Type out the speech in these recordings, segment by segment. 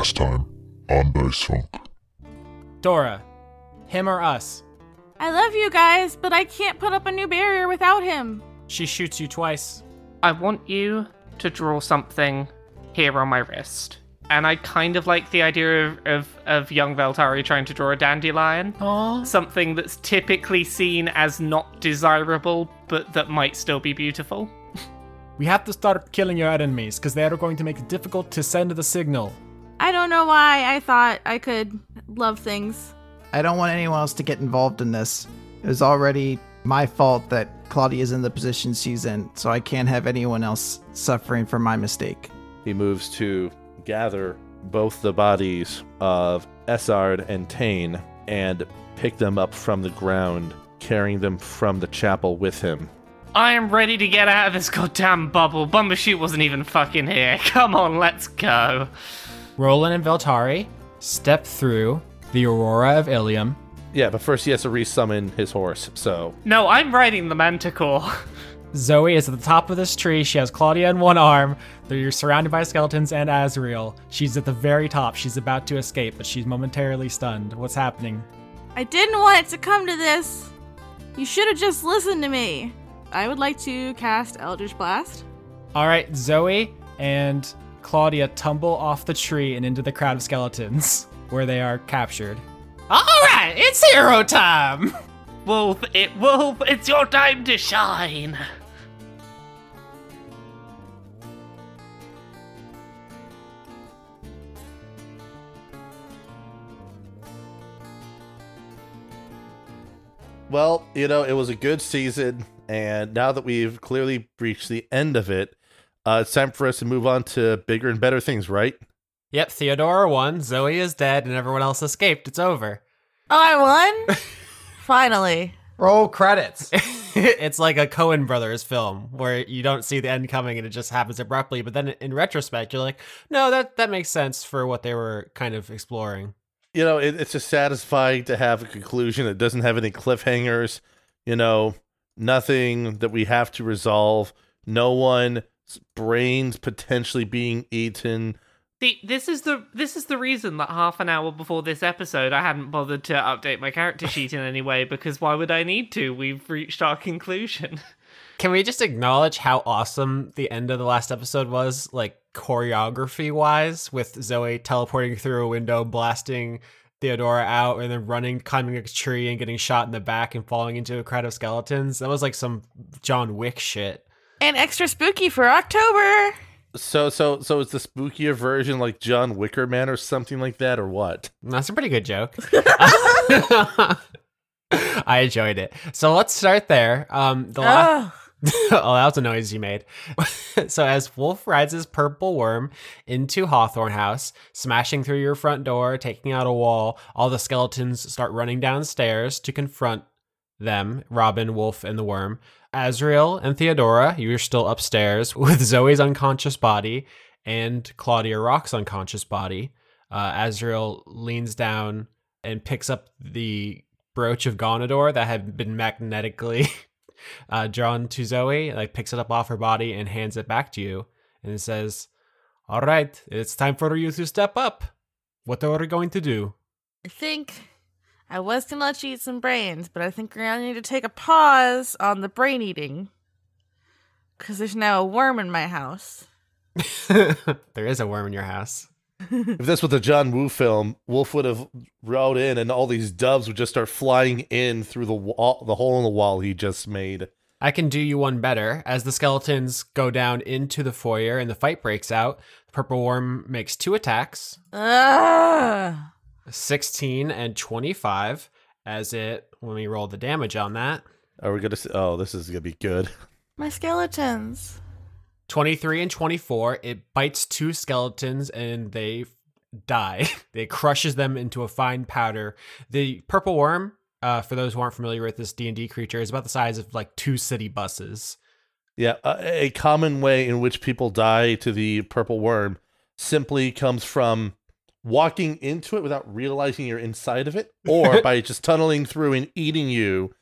last time on Dice Funk. Dora, him or us? I love you guys, but I can't put up a new barrier without him. She shoots you twice. I want you to draw something here on my wrist. And I kind of like the idea of, of, of young Veltari trying to draw a dandelion. Aww. Something that's typically seen as not desirable, but that might still be beautiful. We have to start killing your enemies, because they are going to make it difficult to send the signal. I don't know why I thought I could love things. I don't want anyone else to get involved in this. It was already my fault that Claudia is in the position she's in, so I can't have anyone else suffering from my mistake. He moves to gather both the bodies of Essard and Tane and pick them up from the ground, carrying them from the chapel with him. I am ready to get out of this goddamn bubble. Bumbershoot wasn't even fucking here. Come on, let's go. Rolen and Veltari step through the Aurora of Ilium. Yeah, but first he has to resummon his horse, so. No, I'm riding the Manticore. Zoe is at the top of this tree. She has Claudia in one arm. They're surrounded by skeletons and Azrael. She's at the very top. She's about to escape, but she's momentarily stunned. What's happening? I didn't want it to come to this. You should have just listened to me. I would like to cast Eldritch Blast. All right, Zoe and Claudia tumble off the tree and into the crowd of skeletons, where they are captured. All right, it's hero time. Wolf, it Wolf, it's your time to shine. Well, you know, it was a good season, and now that we've clearly reached the end of it, uh, it's time for us to move on to bigger and better things, right? Yep, Theodora won, Zoe is dead, and everyone else escaped. It's over. Oh, I won? Finally. Roll credits. it's like a Coen Brothers film where you don't see the end coming and it just happens abruptly, but then in retrospect, you're like, no, that, that makes sense for what they were kind of exploring. You know, it, it's just satisfying to have a conclusion that doesn't have any cliffhangers, you know, nothing that we have to resolve, no one's brains potentially being eaten. The, this is the this is the reason that half an hour before this episode I hadn't bothered to update my character sheet in any way because why would I need to? We've reached our conclusion. Can we just acknowledge how awesome the end of the last episode was, like choreography wise, with Zoe teleporting through a window, blasting Theodora out, and then running, climbing a tree, and getting shot in the back and falling into a crowd of skeletons? That was like some John Wick shit. And extra spooky for October. So, so, so it's the spookier version, like John Wicker Man or something like that, or what? That's a pretty good joke. I enjoyed it. So let's start there. Um, the last. Oh, oh, that was a noise you made. so as Wolf rides his purple worm into Hawthorne House, smashing through your front door, taking out a wall, all the skeletons start running downstairs to confront them, Robin, Wolf, and the worm. Azrael and Theodora, you're still upstairs with Zoe's unconscious body and Claudia Rock's unconscious body. Uh, Azrael leans down and picks up the brooch of Gonador that had been magnetically uh, drawn to Zoe, like picks it up off her body and hands it back to you, and says, "All right, it's time for you to step up. What are we going to do?" I think I was gonna let you eat some brains, but I think we're gonna need to take a pause on the brain eating. Because there's now a worm in my house. there is a worm in your house. if this was a John Woo film, Wolf would have rode in, and all these doves would just start flying in through the wall, the hole in the wall he just made. I can do you one better. As the skeletons go down into the foyer and the fight breaks out, the purple worm makes two attacks, Ugh. 16 and 25, as it, when we roll the damage on that, Are we gonna? See, oh, this is gonna be good. My skeletons. 23 and 24, it bites two skeletons and they die. it crushes them into a fine powder. The purple worm, uh, for those who aren't familiar with this D&D creature, is about the size of like two city buses. Yeah, a, a common way in which people die to the purple worm simply comes from walking into it without realizing you're inside of it, or by just tunneling through and eating you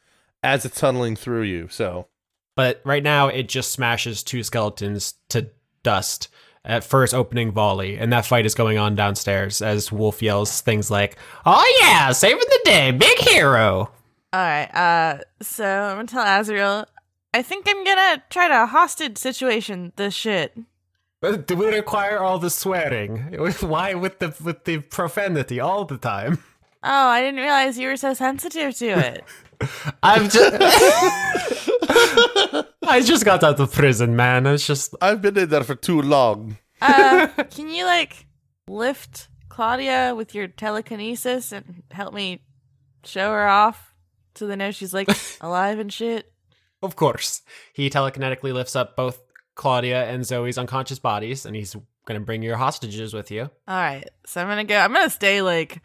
as it's tunneling through you. So But right now, it just smashes two skeletons to dust at first opening volley, and that fight is going on downstairs as Wolf yells things like, "Oh yeah, saving the day, big hero." All right. Uh, so I'm gonna tell Azrael. I think I'm gonna try to hostage situation this shit. But do we require all the swearing? Why with the with the profanity all the time? Oh, I didn't realize you were so sensitive to it. I'm just I just got out of prison, man. It's just I've been in there for too long. Uh, can you like lift Claudia with your telekinesis and help me show her off so they know she's like alive and shit? Of course. He telekinetically lifts up both Claudia and Zoe's unconscious bodies, and he's gonna bring your hostages with you. All right, so I'm gonna go. I'm gonna stay like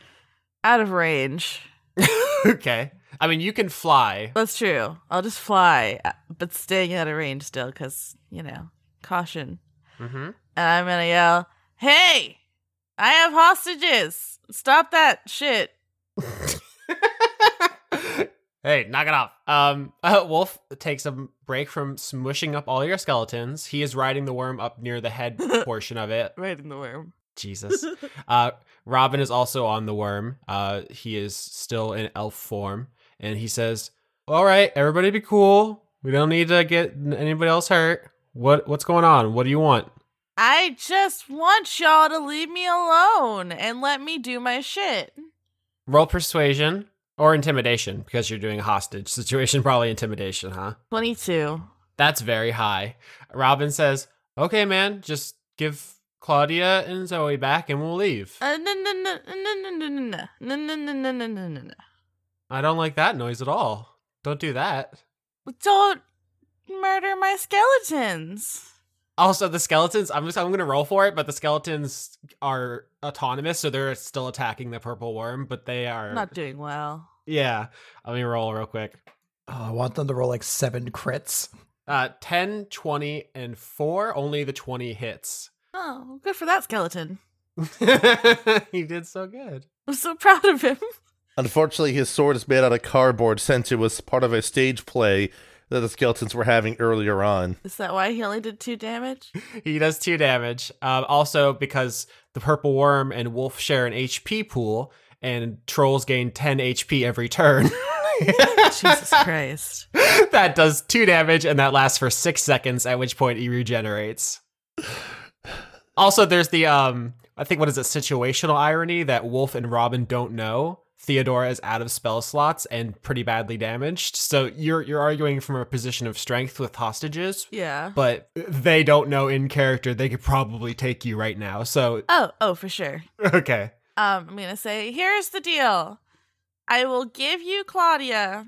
out of range. okay. I mean, you can fly. That's true. I'll just fly, uh, but staying out of range still, because you know, caution. Mm-hmm. And I'm gonna yell, "Hey, I have hostages! Stop that shit!" hey, knock it off. Um, uh, Wolf takes a break from smushing up all your skeletons. He is riding the worm up near the head portion of it. Riding the worm. Jesus. Uh, Robin is also on the worm. Uh, he is still in elf form, and he says, "All right, everybody, be cool. We don't need to get anybody else hurt. What what's going on? What do you want?" I just want y'all to leave me alone and let me do my shit. Roll persuasion or intimidation because you're doing a hostage situation. Probably intimidation, huh? 22. That's very high. Robin says, "Okay, man, just give Claudia and Zoe back, and we'll leave." Uh, no, no, no, no, no, no, no, no, no, no, no, no, no, no. I don't like that noise at all. Don't do that. Don't murder my skeletons. Also, the skeletons. I'm just. I'm gonna roll for it, but the skeletons are autonomous, so they're still attacking the purple worm, but they are Not doing well. Yeah. Let me roll real quick. Oh, I want them to roll like seven crits. Uh, 10, 20, and 4. Only the 20 hits. Oh, good for that skeleton. he did so good. I'm so proud of him. Unfortunately, his sword is made out of cardboard since it was part of a stage play that the skeletons were having earlier on. Is that why he only did two damage? He does 2 damage. Um, also, because the purple worm and wolf share an HP pool, and trolls gain 10 HP every turn. Jesus Christ. that does 2 damage, and that lasts for 6 seconds, at which point he regenerates. Also, there's the um, I think what is it, situational irony that Wolf and Robin don't know. Theodora is out of spell slots and pretty badly damaged. So you're you're arguing from a position of strength with hostages, Yeah. but they don't know in character they could probably take you right now. So Oh, oh, for sure. okay. Um, I'm gonna say, here's the deal. I will give you Claudia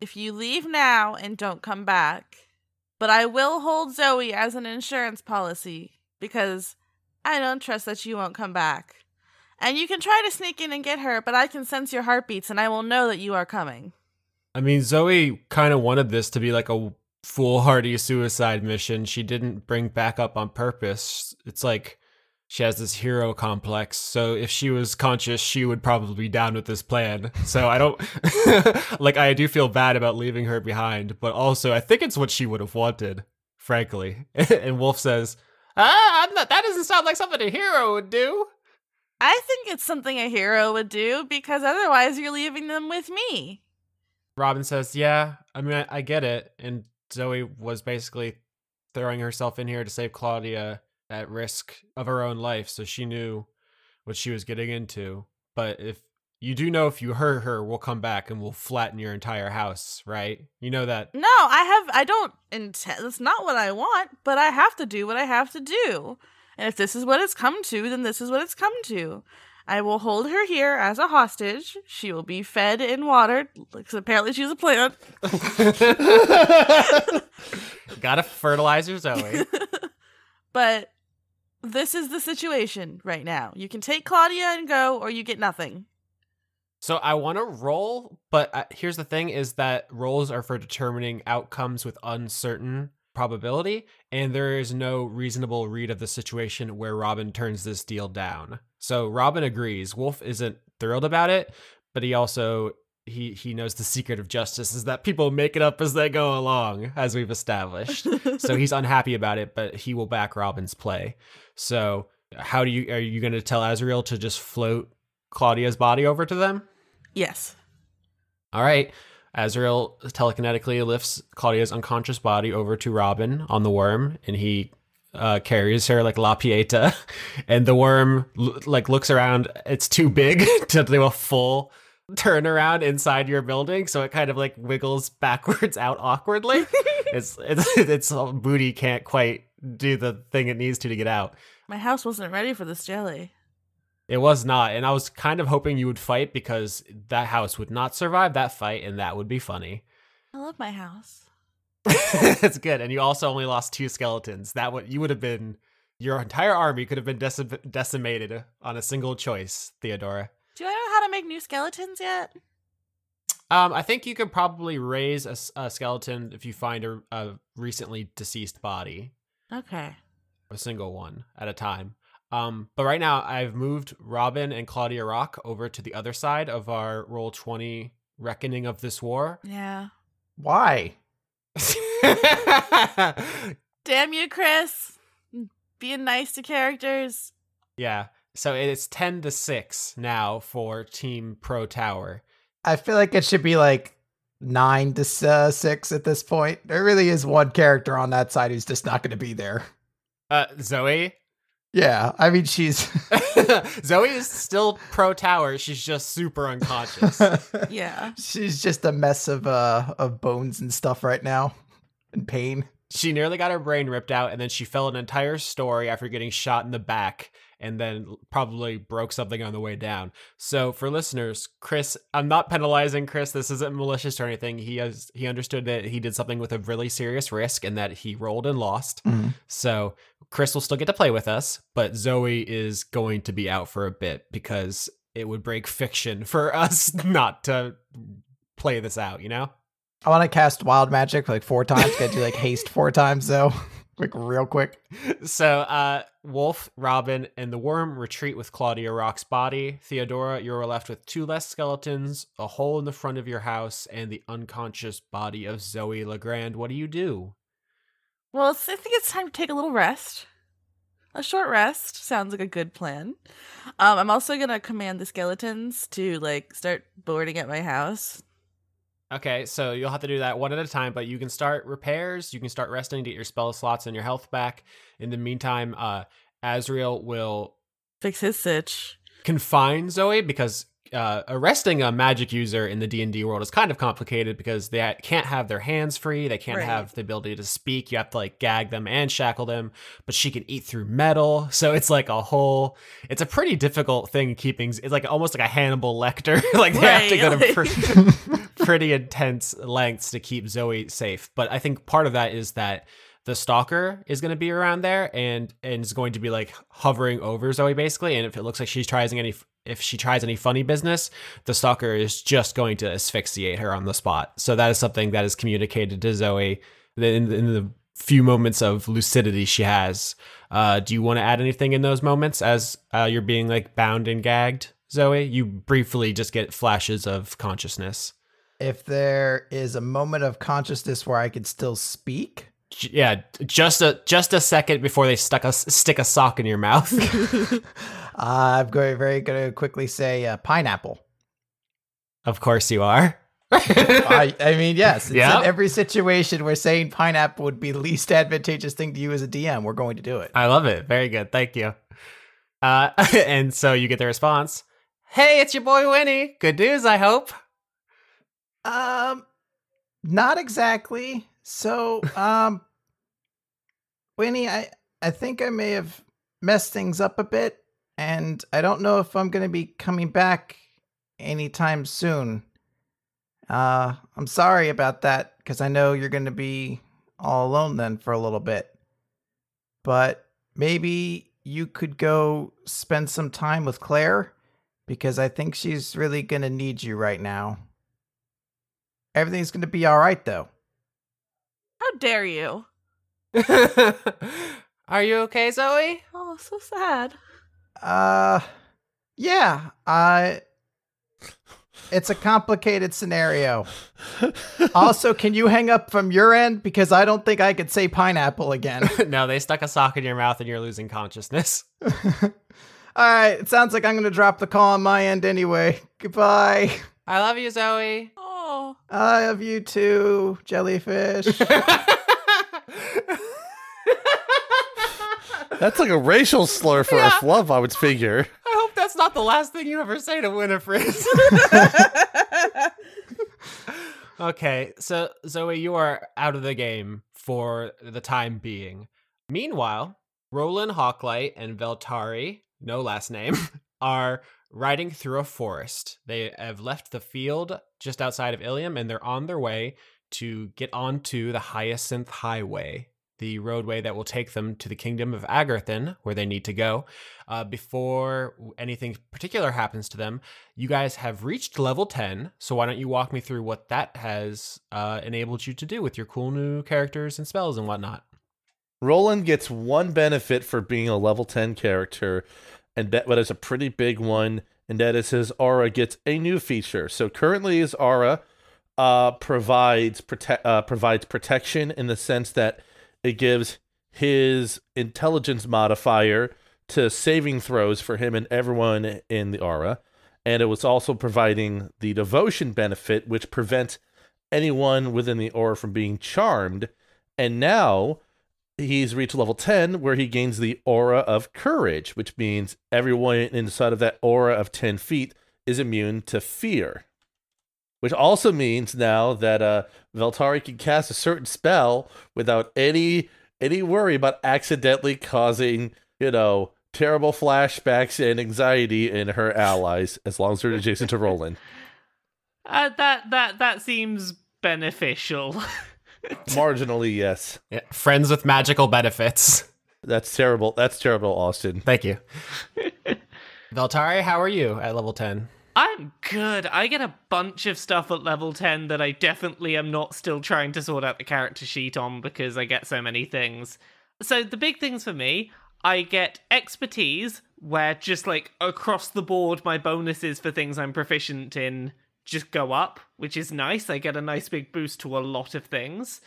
if you leave now and don't come back. But I will hold Zoe as an insurance policy because I don't trust that you won't come back. And you can try to sneak in and get her, but I can sense your heartbeats and I will know that you are coming. I mean, Zoe kind of wanted this to be like a foolhardy suicide mission. She didn't bring backup on purpose. It's like she has this hero complex. So if she was conscious, she would probably be down with this plan. So I don't like I do feel bad about leaving her behind, but also I think it's what she would have wanted, frankly. and Wolf says, "Ah, I'm not, that doesn't sound like something a hero would do." I think it's something a hero would do because otherwise you're leaving them with me. Robin says, "Yeah, I mean, I, I get it." And Zoe was basically throwing herself in here to save Claudia at risk of her own life, so she knew what she was getting into. But if you do know, if you hurt her, we'll come back and we'll flatten your entire house, right? You know that. No, I have I don't intend that's not what I want, but I have to do what I have to do. And if this is what it's come to, then this is what it's come to. I will hold her here as a hostage. She will be fed and watered because apparently she's a plant. Gotta fertilize your Zoe. But this is the situation right now. You can take Claudia and go, or you get nothing. So I want to roll, but uh, here's the thing: is that rolls are for determining outcomes with uncertain probability, and there is no reasonable read of the situation where Robin turns this deal down. So Robin agrees. Wolf isn't thrilled about it, but he also he he knows the secret of justice is that people make it up as they go along, as we've established. so he's unhappy about it, but he will back Robin's play. So how do you are you going to tell Azrael to just float Claudia's body over to them? yes. All right. Azrael telekinetically lifts Claudia's unconscious body over to Robin on the worm, and he uh, carries her like La Pieta. And the worm l- like looks around. It's too big to do a full turnaround inside your building, so it kind of like wiggles backwards out awkwardly. it's it's its booty can't quite do the thing it needs to to get out. My house wasn't ready for this jelly. It was not, and I was kind of hoping you would fight because that house would not survive that fight, and that would be funny. I love my house. It's good, and you also only lost two skeletons. That would you would have been your entire army could have been deci- decimated on a single choice, Theodora. Do I know how to make new skeletons yet? Um, I think you could probably raise a skeleton if you find a, a recently deceased body, Okay. a single one at a time. Um, but right now I've moved Robin and Claudia Rock over to the other side of our roll twenty reckoning of this war. Yeah. Why? Damn you, Chris. Being nice to characters. yeah. So it's ten to six now for Team Pro Tower. I feel like it should be like nine to uh, six at this point. There really is one character on that side who's just not going to be there. Uh, Zoe. Yeah, I mean she's Zoe is still pro tower. She's just super unconscious. Yeah. she's just a mess of uh of bones and stuff right now, and pain. she nearly got her brain ripped out, and then she fell an entire story after getting shot in the back, and then probably broke something on the way down. So for listeners, Chris, I'm not penalizing Chris. This isn't malicious or anything. He has he understood that he did something with a really serious risk, and that he rolled and lost. So Chris will still get to play with us, but Zoe is going to be out for a bit because it would break fiction for us not to play this out, you know? I want to cast wild magic like four times. Got to do like haste four times though, like real quick. So uh Wolf, Robin, and the worm retreat with Claudia Rock's body. Theodora, you're left with two less skeletons, a hole in the front of your house, and the unconscious body of Zoe Legrand. What do you do? Well, I think it's time to take a little rest. A short rest sounds like a good plan. Um, I'm also gonna command the skeletons to like start boarding at my house. Okay, so you'll have to do that one at a time, but you can start repairs, you can start resting to get your spell slots and your health back. In the meantime, uh Azrael will Fix his sitch. confine Zoe because uh, arresting a magic user in the D&D world is kind of complicated because they can't have their hands free, they can't Right. have the ability to speak, you have to like gag them and shackle them, but she can eat through metal. So it's like a whole it's a pretty difficult thing keeping it's like almost like a Hannibal Lecter. like they have to go to pre- pretty intense lengths to keep Zoe safe. But I think part of that is that the stalker is going to be around there and and is going to be like hovering over Zoe basically. And if it looks like she tries any if she tries any funny business, the stalker is just going to asphyxiate her on the spot. So that is something that is communicated to Zoe in, in the few moments of lucidity she has. Uh, do you want to add anything in those moments as uh, you're being like bound and gagged, Zoe? You briefly just get flashes of consciousness. If there is a moment of consciousness where I could still speak, Yeah, just a just a second before they stuck a stick a sock in your mouth. I'm going very going to quickly say uh, pineapple. of course you are. I, I mean, yes. Yeah. In every situation where saying pineapple would be the least advantageous thing to you as a DM, we're going to do it. I love it. Very good. Thank you. Uh, and so you get the response. Hey, it's your boy Winnie. Good news, I hope. Um, not exactly. So, um, Winnie, I I think I may have messed things up a bit, and I don't know if I'm going to be coming back anytime soon. Uh, I'm sorry about that because I know you're going to be all alone then for a little bit. But maybe you could go spend some time with Claire because I think she's really going to need you right now. Everything's going to be all right though. How dare you? Are you okay, Zoe? Oh, so sad. Uh yeah, I It's a complicated scenario. also, can you hang up from your end? Because I don't think I could say pineapple again. no, they stuck a sock in your mouth and you're losing consciousness. All right, it sounds like I'm going to drop the call on my end anyway. Goodbye. I love you, Zoe. I love you too, jellyfish. That's like a racial slur for Yeah. a love, I would figure. I hope that's not the last thing you ever say to Winifred. okay, so Zoe, you are out of the game for the time being. Meanwhile, Rolen Hawklight and Veltari, no last name, are riding through a forest. They have left the field just outside of Ilium and they're on their way to get onto the Hyacinth Highway, the roadway that will take them to the kingdom of Agarthen, where they need to go. Uh, before anything particular happens to them, you guys have reached level 10. So why don't you walk me through what that has uh, enabled you to do with your cool new characters and spells and whatnot? Rolen gets one benefit for being a level 10 character, and that but it's a pretty big one, and that is his aura gets a new feature. So currently his aura uh, provides prote- uh, provides protection in the sense that it gives his intelligence modifier to saving throws for him and everyone in the aura. And it was also providing the devotion benefit, which prevents anyone within the aura from being charmed. And now he's reached level 10 where he gains the aura of courage, which means everyone inside of that aura of 10 feet is immune to fear. Which also means now that uh, Veltari can cast a certain spell without any any worry about accidentally causing, you know, terrible flashbacks and anxiety in her allies, as long as they're adjacent to Rolen. Uh, that that that seems beneficial. Marginally, yes. Yeah, friends with magical benefits. That's terrible. That's terrible, Austin. Thank you. Veltari, how are you at level 10? I'm good. I get a bunch of stuff at level 10 that I definitely am not still trying to sort out the character sheet on because I get so many things. So, the big things for me, I get expertise, where just like across the board, my bonuses for things I'm proficient in just go up, which is nice. I get a nice big boost to a lot of things.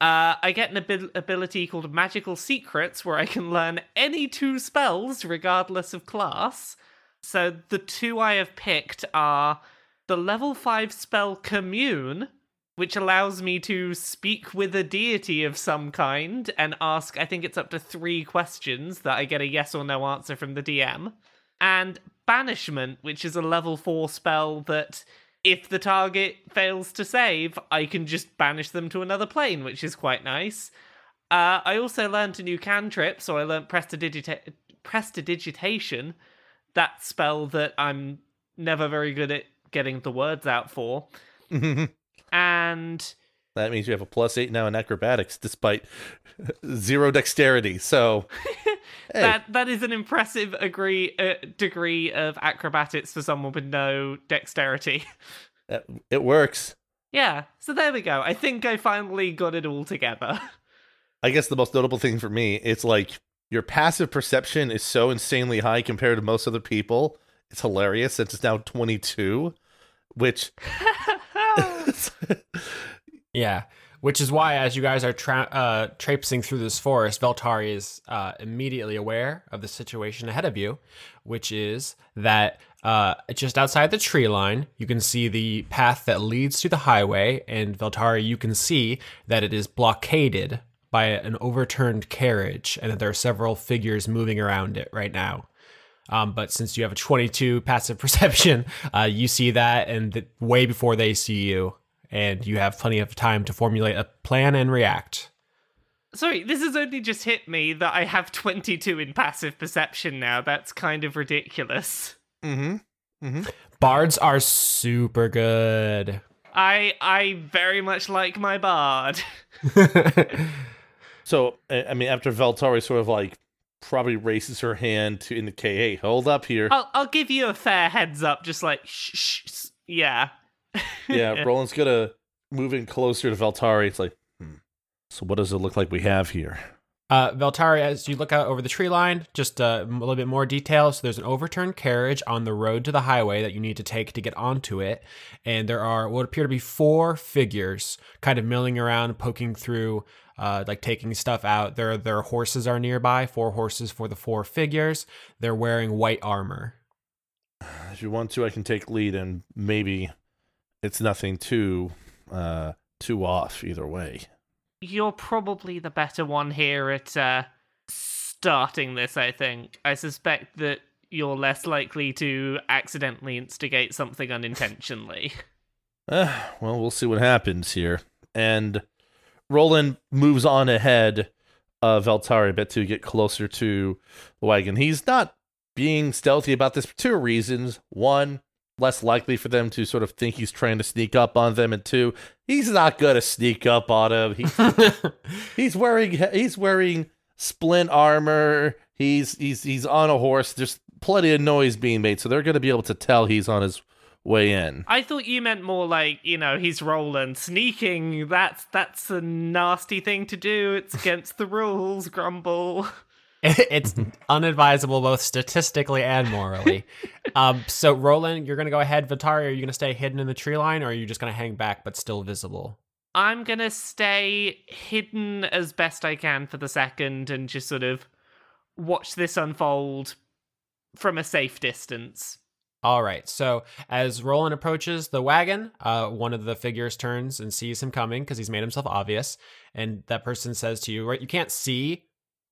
Uh, I get an abil- ability called Magical Secrets, where I can learn any two spells regardless of class. So the two I have picked are the level 5 spell Commune, which allows me to speak with a deity of some kind and ask, I think it's up to three questions that I get a yes or no answer from the DM. And Banishment, which is a level 4 spell that if the target fails to save, I can just banish them to another plane, which is quite nice. Uh, I also learned a new cantrip, so I learned Prestidigita- Prestidigitation, that spell that I'm never very good at getting the words out for. And That means you have a plus eight now in acrobatics, despite zero dexterity. So, hey, that that is an impressive agree, uh, degree of acrobatics for someone with no dexterity. it works. yeah, so there we go. I think I finally got it all together. I guess the most notable thing for me, it's like your passive perception is so insanely high compared to most other people. It's hilarious since it's now 22, which Yeah, which is why, as you guys are tra- uh, traipsing through this forest, Veltari is uh, immediately aware of the situation ahead of you, which is that uh, just outside the tree line, you can see the path that leads to the highway, and Veltari, you can see that it is blockaded by an overturned carriage, and that there are several figures moving around it right now. Um, but since you have a 22 passive perception, uh, you see that, and th- way before they see you, and you have plenty of time to formulate a plan and react. Sorry, this has only just hit me that I have 22 in passive perception now. That's kind of ridiculous. mm-hmm. Bards are super good. I I very much like my bard. So, I I mean, after Veltari sort of like probably raises her hand to indicate, hey, hold up here. I'll I'll give you a fair heads up, just like shh, shh, s- yeah. yeah, Rolen's gonna move in closer to Veltari. It's like, hmm, so what does it look like we have here? Uh, Veltari, as you look out over the tree line, just uh, a little bit more detail. So there's an overturned carriage on the road to the highway that you need to take to get onto it, and there are what appear to be four figures kind of milling around, poking through, uh, like taking stuff out. Their their horses are nearby. Four horses for the four figures. They're wearing white armor. If you want to, I can take lead, and maybe it's nothing too uh too off either way. You're probably the better one here at uh, starting this, I think. I suspect that you're less likely to accidentally instigate something unintentionally. Uh, well, we'll see what happens here. And Rolen moves on ahead of Veltari a bit to get closer to the wagon. He's not being stealthy about this for two reasons. One, less likely for them to sort of think he's trying to sneak up on them, and two, he's not gonna sneak up on him. He, he's wearing he's wearing splint armor. He's he's he's on a horse. There's plenty of noise being made, so they're gonna be able to tell he's on his way in. I thought you meant more like, you know, he's rolling. sneaking. That's that's a nasty thing to do. It's against the rules, Grumble. it's unadvisable both statistically and morally. um, so Rolen, you're gonna go ahead. Veltari, are you gonna stay hidden in the tree line, or are you just gonna hang back but still visible? I'm gonna stay hidden as best I can for the second and just sort of watch this unfold from a safe distance. All right. So as Rolen approaches the wagon, uh, one of the figures turns and sees him coming because he's made himself obvious, and that person says to you, "Right, you can't see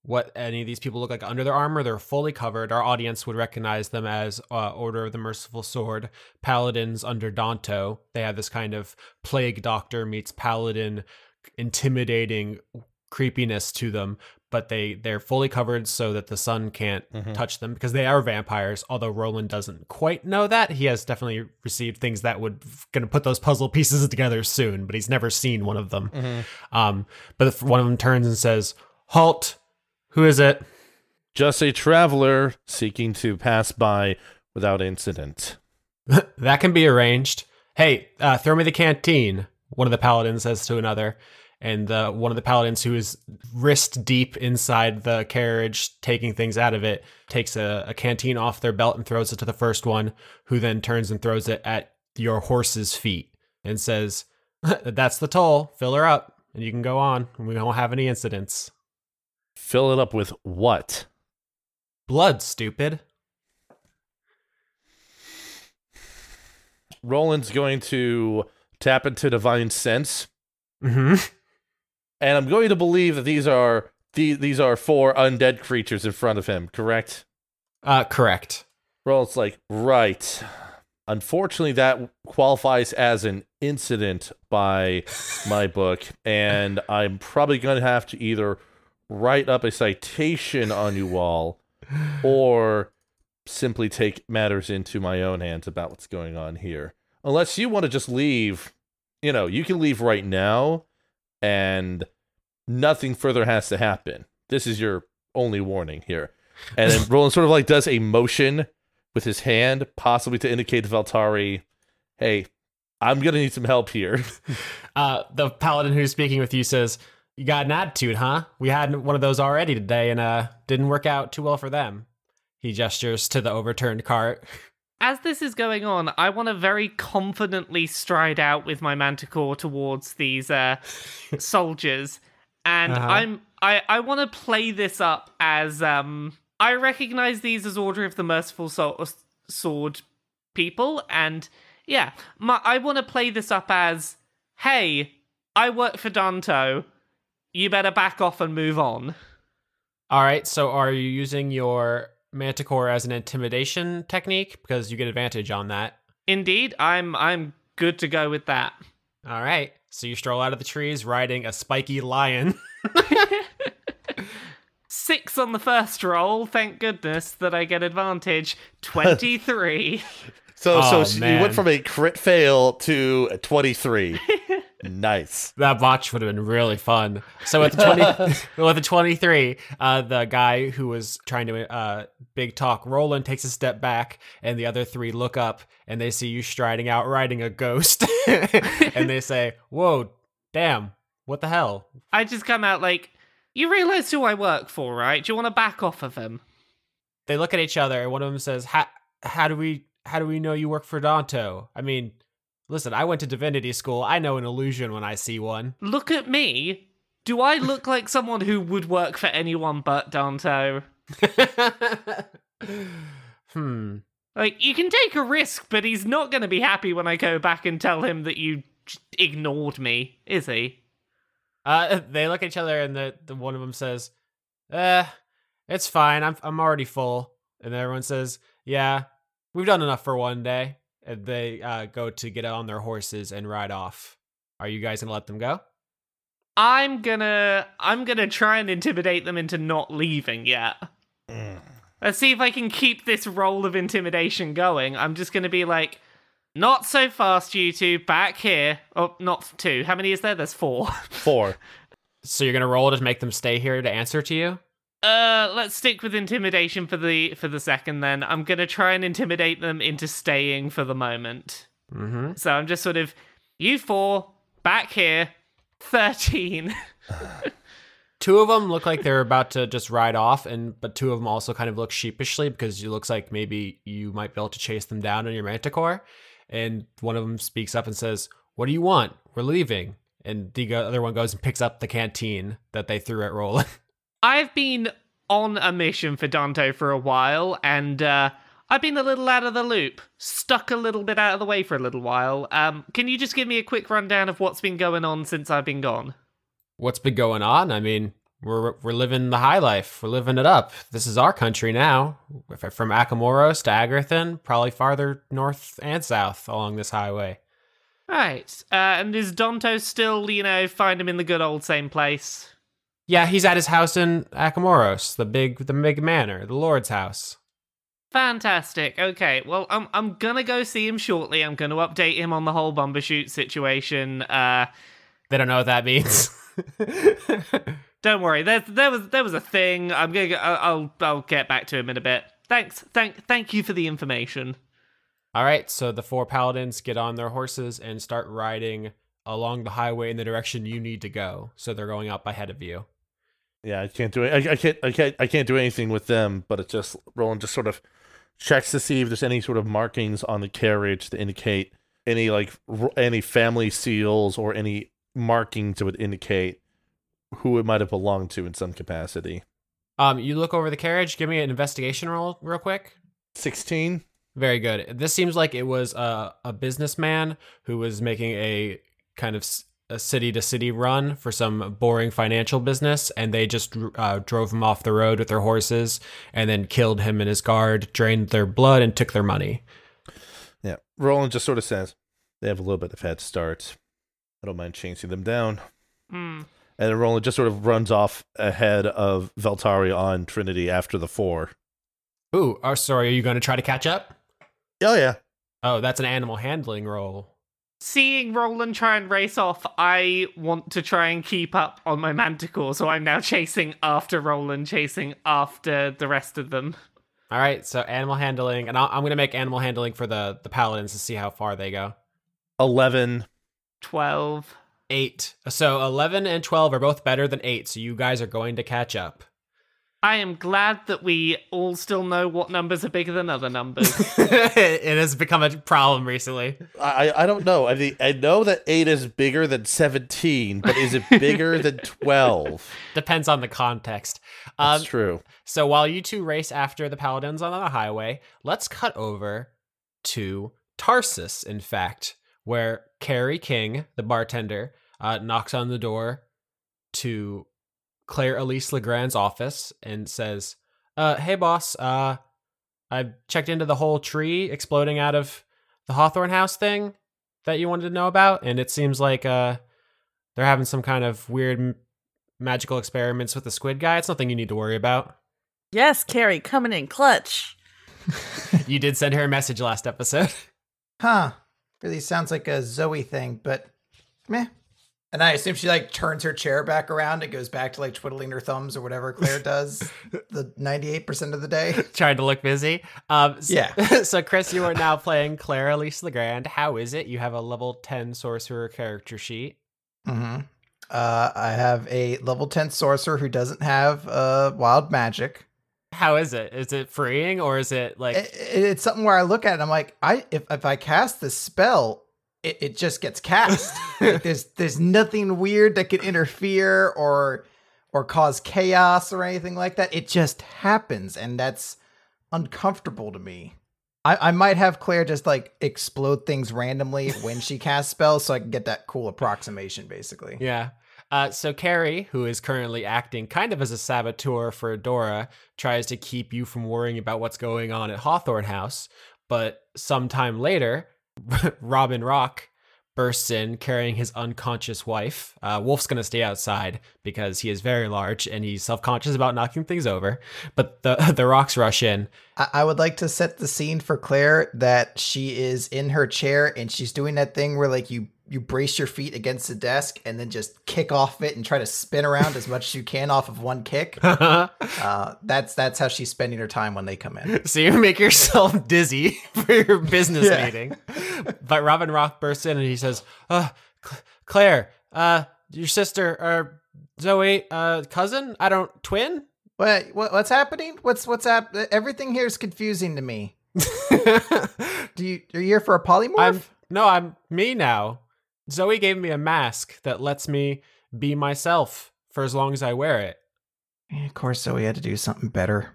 what any of these people look like under their armor. They're fully covered. Our audience would recognize them as uh, Order of the Merciful Sword, paladins under Danto. They have this kind of plague doctor meets paladin, intimidating creepiness to them, but they they're fully covered so that the sun can't Mhm. touch them because they are vampires. Although Rolen doesn't quite know that, he has definitely received things that would going to put those puzzle pieces together soon, but he's never seen one of them. Um, but if one of them turns and says, "Halt! Who is it?" Just a traveler seeking to pass by without incident. that can be arranged. Hey, uh, throw me the canteen. One of the paladins says to another, and uh, one of the paladins who is wrist deep inside the carriage, taking things out of it, takes a, a canteen off their belt and throws it to the first one, who then turns and throws it at your horse's feet and says, "That's the toll. Fill her up, and you can go on. And we won't have any incidents." Fill it up with what? Blood, stupid. Rolen's going to tap into divine sense, Mm-hmm. and I'm going to believe that these are the, these are four undead creatures in front of him. Correct? Uh, correct. Rolen's like, right. Unfortunately, that qualifies as an incident by my book, and I'm probably going to have to either write up a citation on you all or simply take matters into my own hands about what's going on here. Unless you want to just leave, you know, you can leave right now and nothing further has to happen. This is your only warning here. And then Rolen sort of like does a motion with his hand, possibly to indicate to Veltari, hey, I'm going to need some help here. Uh, the paladin who's speaking with you says, "You got an attitude, huh? We had one of those already today, and uh, didn't work out too well for them." He gestures to the overturned cart. As this is going on, I want to very confidently stride out with my manticore towards these uh, soldiers, and Uh-huh. I'm I I want to play this up as um I recognize these as Order of the Merciful so- Sword people, and yeah, my, I want to play this up as hey, I work for Danto. You better back off and move on. All right, so are you using your manticore as an intimidation technique because you get advantage on that? Indeed, I'm I'm good to go with that. All right, so you stroll out of the trees riding a spiky lion. Six on the first roll. Thank goodness that I get advantage. Twenty-three. So, Oh, so you went from a crit fail to a 23. nice. That botch would have been really fun. So with the twenty, with the twenty-three, uh, the guy who was trying to uh, big talk Rolen takes a step back, and the other three look up and they see you striding out riding a ghost, and they say, "Whoa, damn, what the hell?" I just come out like, You realize who I work for, right? Do you want to back off of him? They look at each other, and one of them says, "How how do we how do we know you work for Danto? I mean, listen, I went to divinity school. I know an illusion when I see one." Look at me. Do I look like someone who would work for anyone but Danto? hmm. Like, you can take a risk, but he's not going to be happy when I go back and tell him that you ignored me, is he? Uh, they look at each other, and the, the one of them says, "Uh, it's fine. I'm I'm already full." And everyone says, "Yeah, we've done enough for one day." And they uh, go to get on their horses and ride off. Are you guys gonna let them go? I'm gonna I'm gonna try and intimidate them into not leaving yet. Let's see if I can keep this role of intimidation going. I'm just gonna be like, not so fast, you two, back here. Oh, not two. How many is there? There's four. Four. So you're gonna roll to make them stay here to answer to you? Uh, let's stick with intimidation for the for the second. Then I'm gonna try and intimidate them into staying for the moment. Mm-hmm. So I'm just sort of, you four, back here, thirteen. Two of them look like they're about to just ride off, and but two of them also kind of look sheepishly because it looks like maybe you might be able to chase them down on your manticore. And one of them speaks up and says, "What do you want? We're leaving." And the other one goes and picks up the canteen that they threw at Rolen. I've been on a mission for Danto for a while, and uh, I've been a little out of the loop, stuck a little bit out of the way for a little while. Um, can you just give me a quick rundown of what's been going on since I've been gone? What's been going on? I mean, we're we're living the high life. We're living it up. This is our country now. From Akamoros to Agrathan, probably farther north and south along this highway. Right. Uh, and is Danto still, you know, find him in the good old same place? Yeah, he's at his house in Akamoros, the big the big manor, the Lord's house. Fantastic. Okay, well, I'm I'm gonna go see him shortly. I'm gonna update him on the whole Bumbershoot situation. Uh, They don't know what that means. don't worry. There there was there was a thing. I'm gonna. Go, I'll I'll I'll get back to him in a bit. Thanks. Thank thank you for the information. All right, so the four paladins get on their horses and start riding along the highway in the direction you need to go. So they're going up ahead of you. Yeah, I can't do it. I, I can't. I can't. I can't do anything with them. But it just Rolen just sort of checks to see if there's any sort of markings on the carriage to indicate any like r- any family seals or any markings that would indicate who it might have belonged to in some capacity. Um, you look over the carriage. Give me an investigation roll, real quick. Sixteen. Very good. This seems like it was a, a businessman who was making a kind of city to city run for some boring financial business, and they just uh, drove him off the road with their horses and then killed him and his guard, drained their blood, and took their money. Yeah. Rolen just sort of says they have a little bit of head start. I don't mind chasing them down. Hmm. And then Rolen just sort of runs off ahead of Veltari on Trinity after the four. Ooh, oh, sorry. Are you going to try to catch up? Oh yeah. Oh, that's an animal handling roll. Seeing Rolen try and race off, I want to try and keep up on my manticore, so I'm now chasing after Rolen, chasing after the rest of them. All right, so animal handling, and I'll, I'm going to make animal handling for the the paladins to see how far they go. Eleven. 12. Eight. So eleven and twelve are both better than eight. So you guys are going to catch up. I am glad that we all still know what numbers are bigger than other numbers. it has become a problem recently. I I don't know. I mean, I know that eight is bigger than seventeen, but is it bigger than twelve? Depends on the context. That's Um, true. so while you two race after the paladins on the highway, let's cut over to Tarsus. In fact, where Carrie King, the bartender, uh, knocks on the door to Claire Elise Legrand's office and says, uh, "Hey, boss. Uh, I checked into the whole tree exploding out of the Hawthorne House thing that you wanted to know about, and it seems like uh, they're having some kind of weird." m- Magical experiments with the squid guy. It's nothing you need to worry about. Yes, Carrie, coming in clutch. you did send her a message last episode. Huh. Really sounds like a Zoe thing, but meh. And I assume she like turns her chair back around and goes back to like twiddling her thumbs or whatever Claire does the 98% of the day. Trying to look busy. Um, s- Yeah. so, Chris, you are now playing Claire Elise Legrand. How is it? You have a level 10 sorcerer character sheet. Mm-hmm. Uh, I have a level 10 sorcerer who doesn't have uh, wild magic. How is it? Is it freeing or is it like it- it's something where I look at it and I'm like, I if, if I cast this spell, it, it just gets cast. Like, there's there's nothing weird that could interfere or or cause chaos or anything like that. It just happens, and that's uncomfortable to me. I, I might have Claire just like explode things randomly when she casts spells, so I can get that cool approximation, basically. Yeah. Uh, so Carrie, who is currently acting kind of as a saboteur for Dora, tries to keep you from worrying about what's going on at Hawthorne House. But sometime later, Robin Rock bursts in carrying his unconscious wife. Uh, Wolf's gonna stay outside because he is very large and he's self-conscious about knocking things over. But the the rocks rush in. I would like to set the scene for Claire that she is in her chair and she's doing that thing where like you you brace your feet against the desk and then just kick off it and try to spin around as much as you can off of one kick. Uh, that's that's how she's spending her time when they come in. So you make yourself dizzy for your business Yeah. meeting. But Robin Rock bursts in and he says, uh, Cl- Claire, uh, your sister, or Zoe, uh, cousin? I don't, twin? What, what what's happening? What's what's hap- Everything here is confusing to me. Do you are you here for a polymorph? I'm, no, I'm me now. Zoe gave me a mask that lets me be myself for as long as I wear it. Yeah, of course, Zoe had to do something better.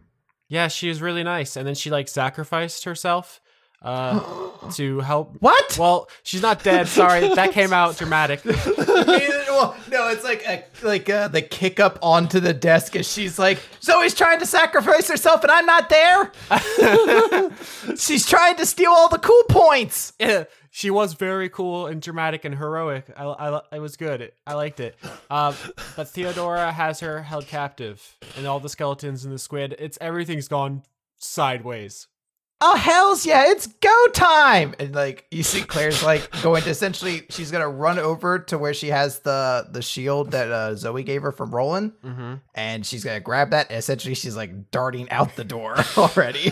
Yeah, she was really nice. And then she like sacrificed herself uh, to help. What? Well, she's not dead. Sorry, that came out dramatic. well, no, it's like a, like uh, the kick up onto the desk as she's like, Zoe's trying to sacrifice herself and I'm not there. she's trying to steal all the cool points. Yeah, she was very cool and dramatic and heroic. I, I, it was good. I liked it. Um, but Theodora has her held captive, and all the skeletons and the squid. It's everything's gone sideways. Oh hell's yeah, it's go time! And like you see Claire's like going to essentially she's gonna run over to where she has the the shield that uh, Zoe gave her from Rolen, Mm-hmm. and she's gonna grab that. And essentially, she's like darting out the door already.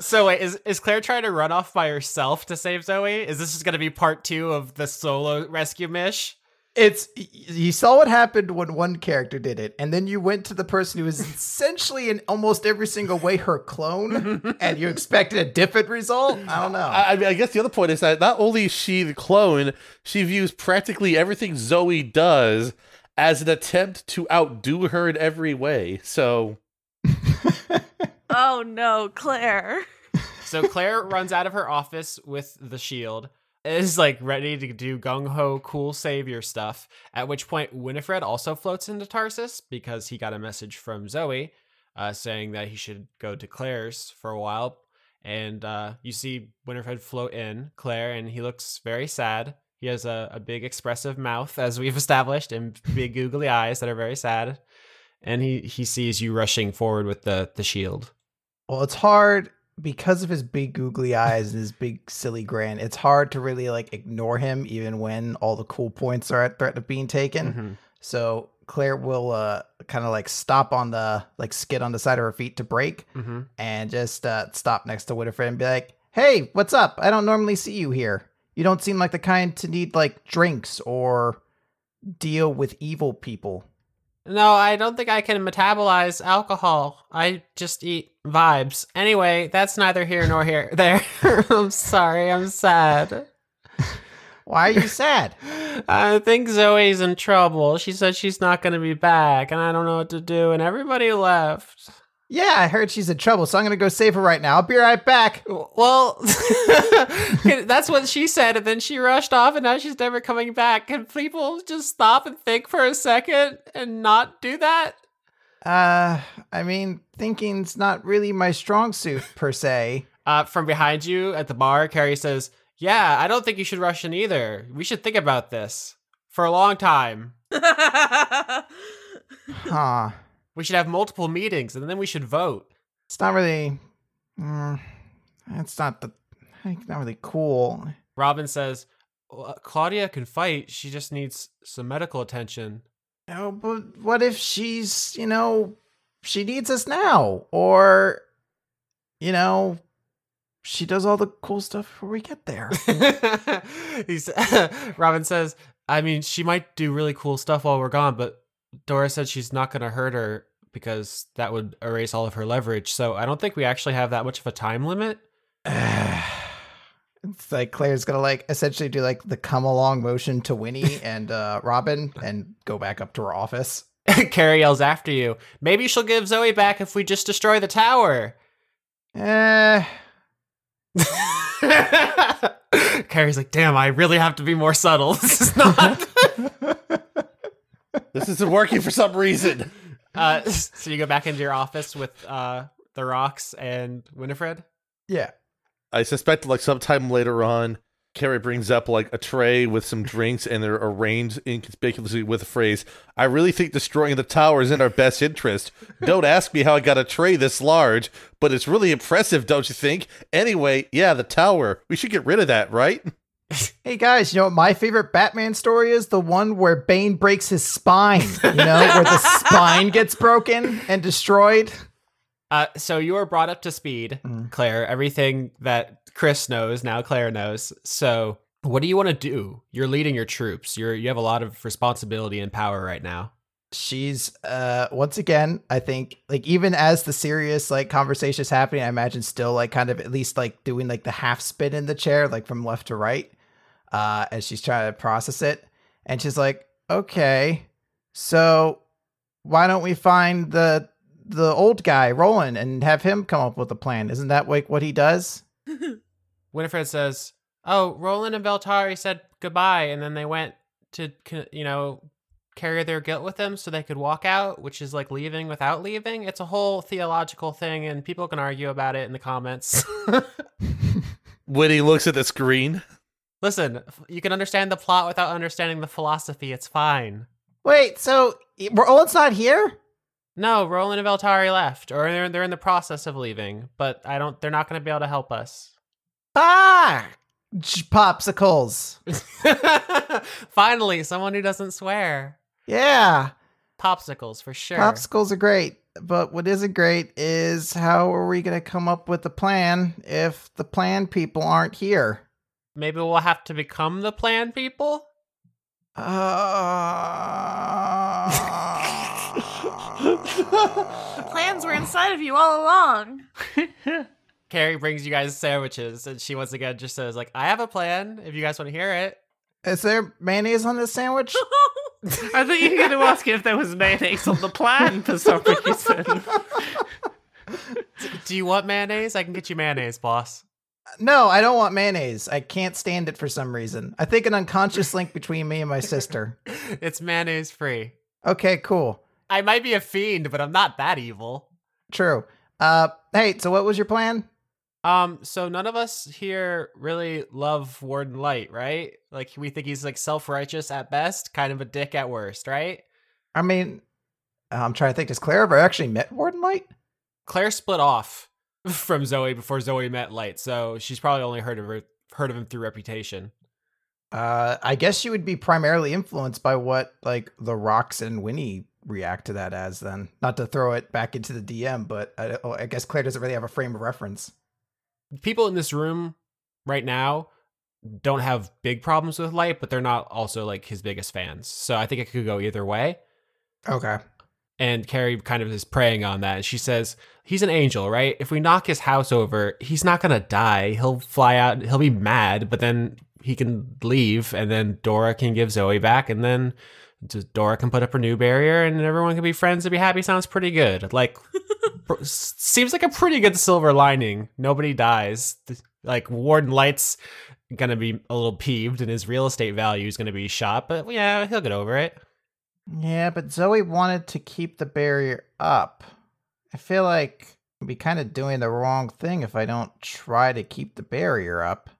so wait, is is Claire trying to run off by herself to save Zoe? Is this just gonna be part two of the solo rescue mish? It's you saw what happened when one character did it, and then you went to the person who is essentially in almost every single way her clone, and you expected a different result. I don't know. I, I mean, I guess the other point is that not only is she the clone, she views practically everything Zoe does as an attempt to outdo her in every way. So Oh no, Claire. So Claire runs out of her office with the shield, is like ready to do gung ho cool savior stuff. At which point Winifred also floats into Tarsus because he got a message from Zoe uh, saying that he should go to Claire's for a while. And uh, you see Winifred float in Claire, and he looks very sad. He has a, a big expressive mouth, as we've established, and big googly eyes that are very sad. And he, he sees you rushing forward with the, the shield. Well, it's hard because of his big googly eyes and his big silly grin. It's hard to really like ignore him even when all the cool points are at threat of being taken. Mhm. So Claire will uh kind of like stop on the like skid on the side of her feet to break Mm-hmm. and just uh stop next to Winifred and be like, "Hey, what's up? I don't normally see you here. You don't seem like the kind to need like drinks or deal with evil people." No, I don't think I can metabolize alcohol. I just eat vibes. Anyway, that's neither here nor here. There. I'm sorry. I'm sad. Why are you sad? I think Zoe's in trouble. She said she's not going to be back, and I don't know what to do, and everybody left. Yeah, I heard she's in trouble, so I'm gonna go save her right now. I'll be right back. Well, that's what she said, and then she rushed off, and now she's never coming back. Can people just stop and think for a second and not do that? Uh, I mean, thinking's not really my strong suit per se. Uh, from behind you at the bar, Carrie says, Yeah, I don't think you should rush in either. We should think about this for a long time. Huh. We should have multiple meetings and then we should vote. It's not really. Mm, it's not the. It's not really cool. Robin says, "Well, Claudia can fight. She just needs some medical attention. No, but what if she's, you know, she needs us now, or, you know, she does all the cool stuff before we get there. Robin says, I mean, she might do really cool stuff while we're gone, but Dora said she's not going to hurt her because that would erase all of her leverage. So I don't think we actually have that much of a time limit. it's like Claire's gonna like essentially do like the come along motion to Winnie and uh Robin and go back up to her office. Carrie yells after you. Maybe she'll give Zoe back if we just destroy the tower. Eh, Carrie's like, damn, I really have to be more subtle. This is not. This isn't working for some reason. uh, so you go back into your office with uh, the rocks and Winifred. yeah. I suspect like sometime later on, Carrie brings up like a tray with some drinks and they're arranged inconspicuously with a phrase, I really think destroying the tower is in our best interest. Don't ask me how I got a tray this large, but it's really impressive, don't you think? Anyway, yeah, the tower. We should get rid of that, right? Hey guys, you know what my favorite Batman story is? The one where Bane breaks his spine. You know, where the spine gets broken and destroyed. Uh, so you are brought up to speed, Mm. Claire. Everything that Chris knows now, Claire knows. So what do you want to do? You're leading your troops. You're you have a lot of responsibility and power right now. she's uh once again i think like even as the serious like conversation is happening i imagine still like kind of at least like doing like the half spin in the chair like from left to right uh as she's trying to process it and she's like okay so why don't we find the the old guy rolen and have him come up with a plan isn't that like what he does Winifred says, "Oh, Rolen and Veltari said goodbye, and then they went to, you know, carry their guilt with them so they could walk out, which is like leaving without leaving. It's a whole theological thing, and people can argue about it in the comments. Winnie looks at the screen. Listen, you can understand the plot without understanding the philosophy. It's fine. wait so rolen's not here No, Rolen and Veltari left, or they're they're in the process of leaving, but I don't. They're not going to be able to help us. ah popsicles Finally, someone who doesn't swear. yeah Popsicles for sure. Popsicles are great, but what isn't great is how are we going to come up with the plan if the plan people aren't here? Maybe we'll have to become the plan people. Uh... The plans were inside of you all along. Carrie brings you guys sandwiches, and she once again just says, "Like, I have a plan. If you guys want to hear it." Is there mayonnaise on this sandwich? I think you were going to ask if there was mayonnaise on the plan for some reason. Do you want mayonnaise? I can get you mayonnaise, boss. No, I don't want mayonnaise. I can't stand it for some reason. I think an unconscious link between me and my sister. It's mayonnaise free. Okay, cool. I might be a fiend, but I'm not that evil. True. Uh, hey, so what was your plan? Um, so none of us here really love Warden Light, right? Like we think he's like self-righteous at best, kind of a dick at worst, right? I mean, I'm trying to think. Does Claire ever actually met Warden Light? Claire split off from Zoe before Zoe met Light, so she's probably only heard of her, heard of him through reputation. Uh, I guess you would be primarily influenced by what like the Rocks and Winnie react to that as. Then, not to throw it back into the DM, but I, oh, I guess Claire doesn't really have a frame of reference. People in this room right now don't have big problems with Light, but they're not also like his biggest fans. So I think it could go either way. Okay. And Carrie kind of is preying on that. She says, He's an angel, right? If we knock his house over, he's not going to die. He'll fly out, he'll be mad, but then he can leave, and then Dora can give Zoe back, and then Dora can put up her new barrier, and everyone can be friends and be happy. Sounds pretty good. Like, pr- seems like a pretty good silver lining. Nobody dies. Like, Warden Light's gonna be a little peeved, and his real estate value is gonna be shot, but yeah, he'll get over it. Yeah, but Zoe wanted to keep the barrier up. I feel like I'd be kind of doing the wrong thing if I don't try to keep the barrier up.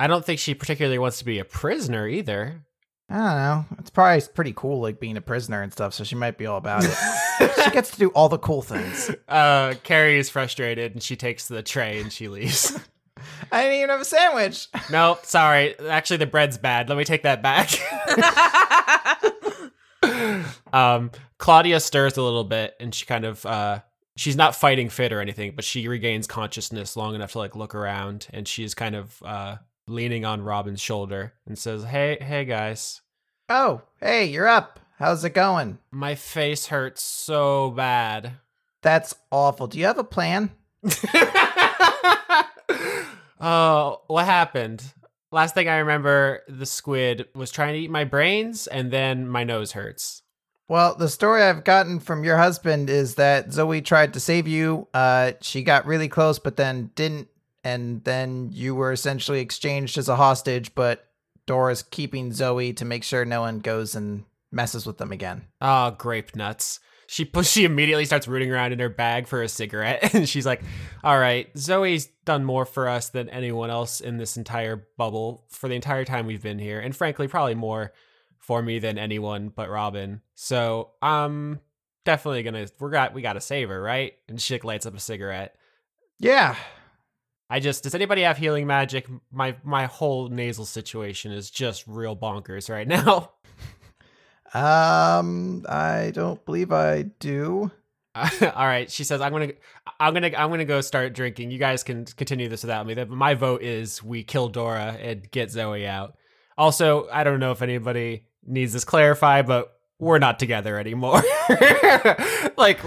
I don't think she particularly wants to be a prisoner either. I don't know. It's probably pretty cool, like being a prisoner and stuff. So she might be all about it. she gets to do all the cool things. Uh, Carrie is frustrated and she takes the tray and she leaves. I didn't even have a sandwich. no, sorry. Actually, the bread's bad. Let me take that back. um, Claudia stirs a little bit and she kind of uh, she's not fighting fit or anything, but she regains consciousness long enough to like look around and she's kind of uh leaning on Robin's shoulder and says, "Hey, hey guys, Oh, hey, you're up. How's it going? My face hurts so bad. That's awful. Do you have a plan? oh, what happened? Last thing I remember, the squid was trying to eat my brains, and then my nose hurts. Well, the story I've gotten from your husband is that Zoe tried to save you. Uh, she got really close, but then didn't, and then you were essentially exchanged as a hostage. But Dora's keeping Zoe to make sure no one goes and messes with them again. Oh, grape nuts. She she immediately starts rooting around in her bag for a cigarette, and she's like, "All right, Zoe's done more for us than anyone else in this entire bubble for the entire time we've been here, and frankly, probably more for me than anyone but Robin. So I'm definitely gonna we got we gotta save her, right?" And Chick lights up a cigarette. Yeah. I just does anybody have healing magic? My my whole nasal situation is just real bonkers right now. Um, I don't believe I do. All right, she says, "I'm gonna, I'm gonna, I'm gonna go start drinking. You guys can continue this without me. My vote is we kill Dora and get Zoe out. Also, I don't know if anybody needs this clarified, but we're not together anymore. like,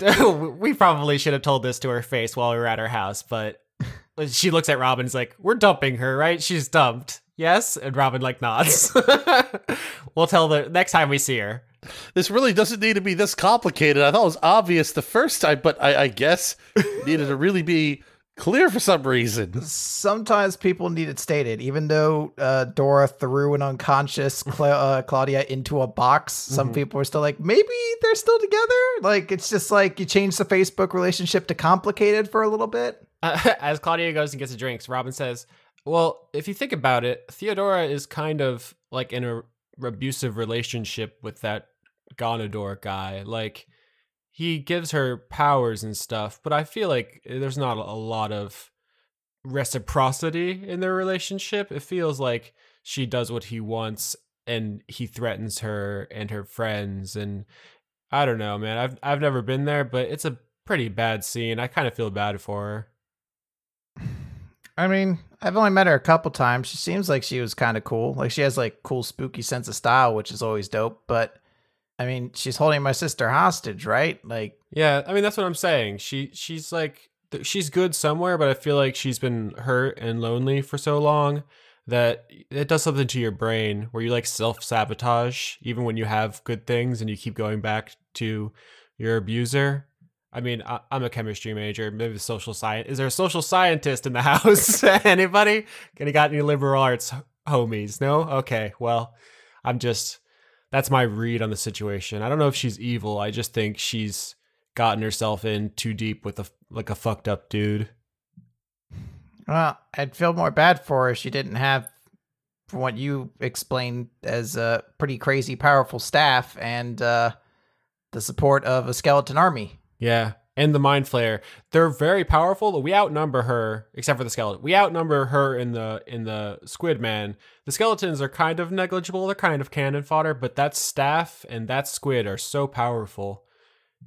we probably should have told this to her face while we were at her house, but she looks at Robin's like, "We're dumping her, right? She's dumped." Yes, and Robin like nods. we'll tell the next time we see her. This really doesn't need to be this complicated. I thought it was obvious the first time, but I, I guess needed to really be clear for some reason. Sometimes people need it stated, even though uh, Dora threw an unconscious Cla- uh, Claudia into a box. Some Mhm. people are still like, maybe they're still together. Like it's just like you change the Facebook relationship to complicated for a little bit. Uh, as Claudia goes and gets a drink, Robin says, Well, if you think about it, Theodora is kind of like in a abusive relationship with that Gonador guy. Like, he gives her powers and stuff, but I feel like eh, there's not a lot of reciprocity in their relationship. It feels like she does what he wants and he threatens her and her friends and I don't know, man. I've I've never been there, but it's a pretty bad scene. I kind of feel bad for her. I mean, I've only met her a couple times. She seems like she was kind of cool. Like she has like cool spooky sense of style, which is always dope. But I mean, she's holding my sister hostage, right? Like Yeah, I mean that's what I'm saying. She she's like she's good somewhere, but I feel like she's been hurt and lonely for so long that it does something to your brain where you like self-sabotage even when you have good things and you keep going back to your abuser. I mean, I, I'm a chemistry major, maybe social science. Is there a social scientist in the house? Anybody? Any got any liberal arts homies? No? Okay. Well, I'm just that's my read on the situation. I don't know if she's evil. I just think she's gotten herself in too deep with a like a fucked up dude. Well, I'd feel more bad for her she didn't have, from what you explained, as a pretty crazy powerful staff and uh, the support of a skeleton army. Yeah. And the mind flayer. They're very powerful, we outnumber her, except for the skeleton. We outnumber her in the in the squid man. The skeletons are kind of negligible, they're kind of cannon fodder, but that staff and that squid are so powerful.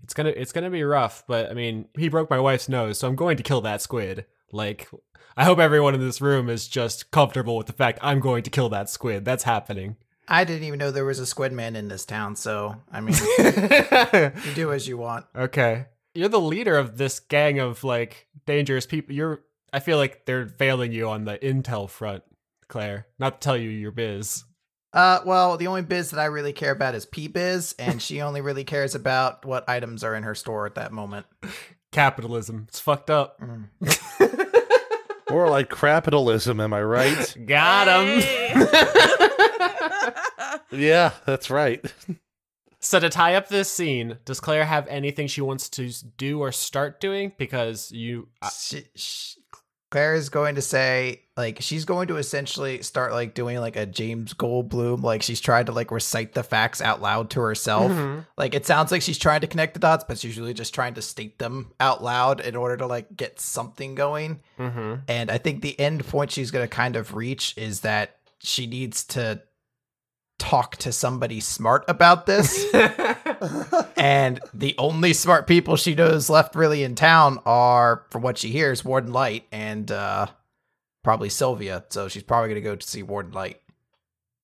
It's gonna it's gonna be rough, but I mean, he broke my wife's nose, so I'm going to kill that squid. Like I hope everyone in this room is just comfortable with the fact I'm going to kill that squid. That's happening. I didn't even know there was a squid man in this town, so I mean, you do as you want. Okay. You're the leader of this gang of like dangerous people. You're I feel like they're failing you on the intel front, Claire. Not to tell you your biz. Uh, well, the only biz that I really care about is P biz, and she only really cares about what items are in her store at that moment. Capitalism. It's fucked up. Mm. More like capitalism, am I right? Got him. yeah, that's right. So to tie up this scene, does Claire have anything she wants to do or start doing? Because you she, she, Claire is going to say like she's going to essentially start like doing like a James Goldblum like she's trying to like recite the facts out loud to herself. Mhm. Like it sounds like she's trying to connect the dots, but she's really just trying to state them out loud in order to like get something going. Mhm. And I think the end point she's going to kind of reach is that she needs to talk to somebody smart about this. and the only smart people she knows left really in town are, from what she hears, Warden Light and uh, probably Sylvia. So she's probably going to go to see Warden Light.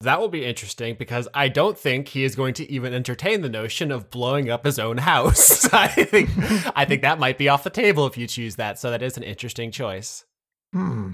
That will be interesting because I don't think he is going to even entertain the notion of blowing up his own house. I think I think that might be off the table if you choose that. So that is an interesting choice. Hmm.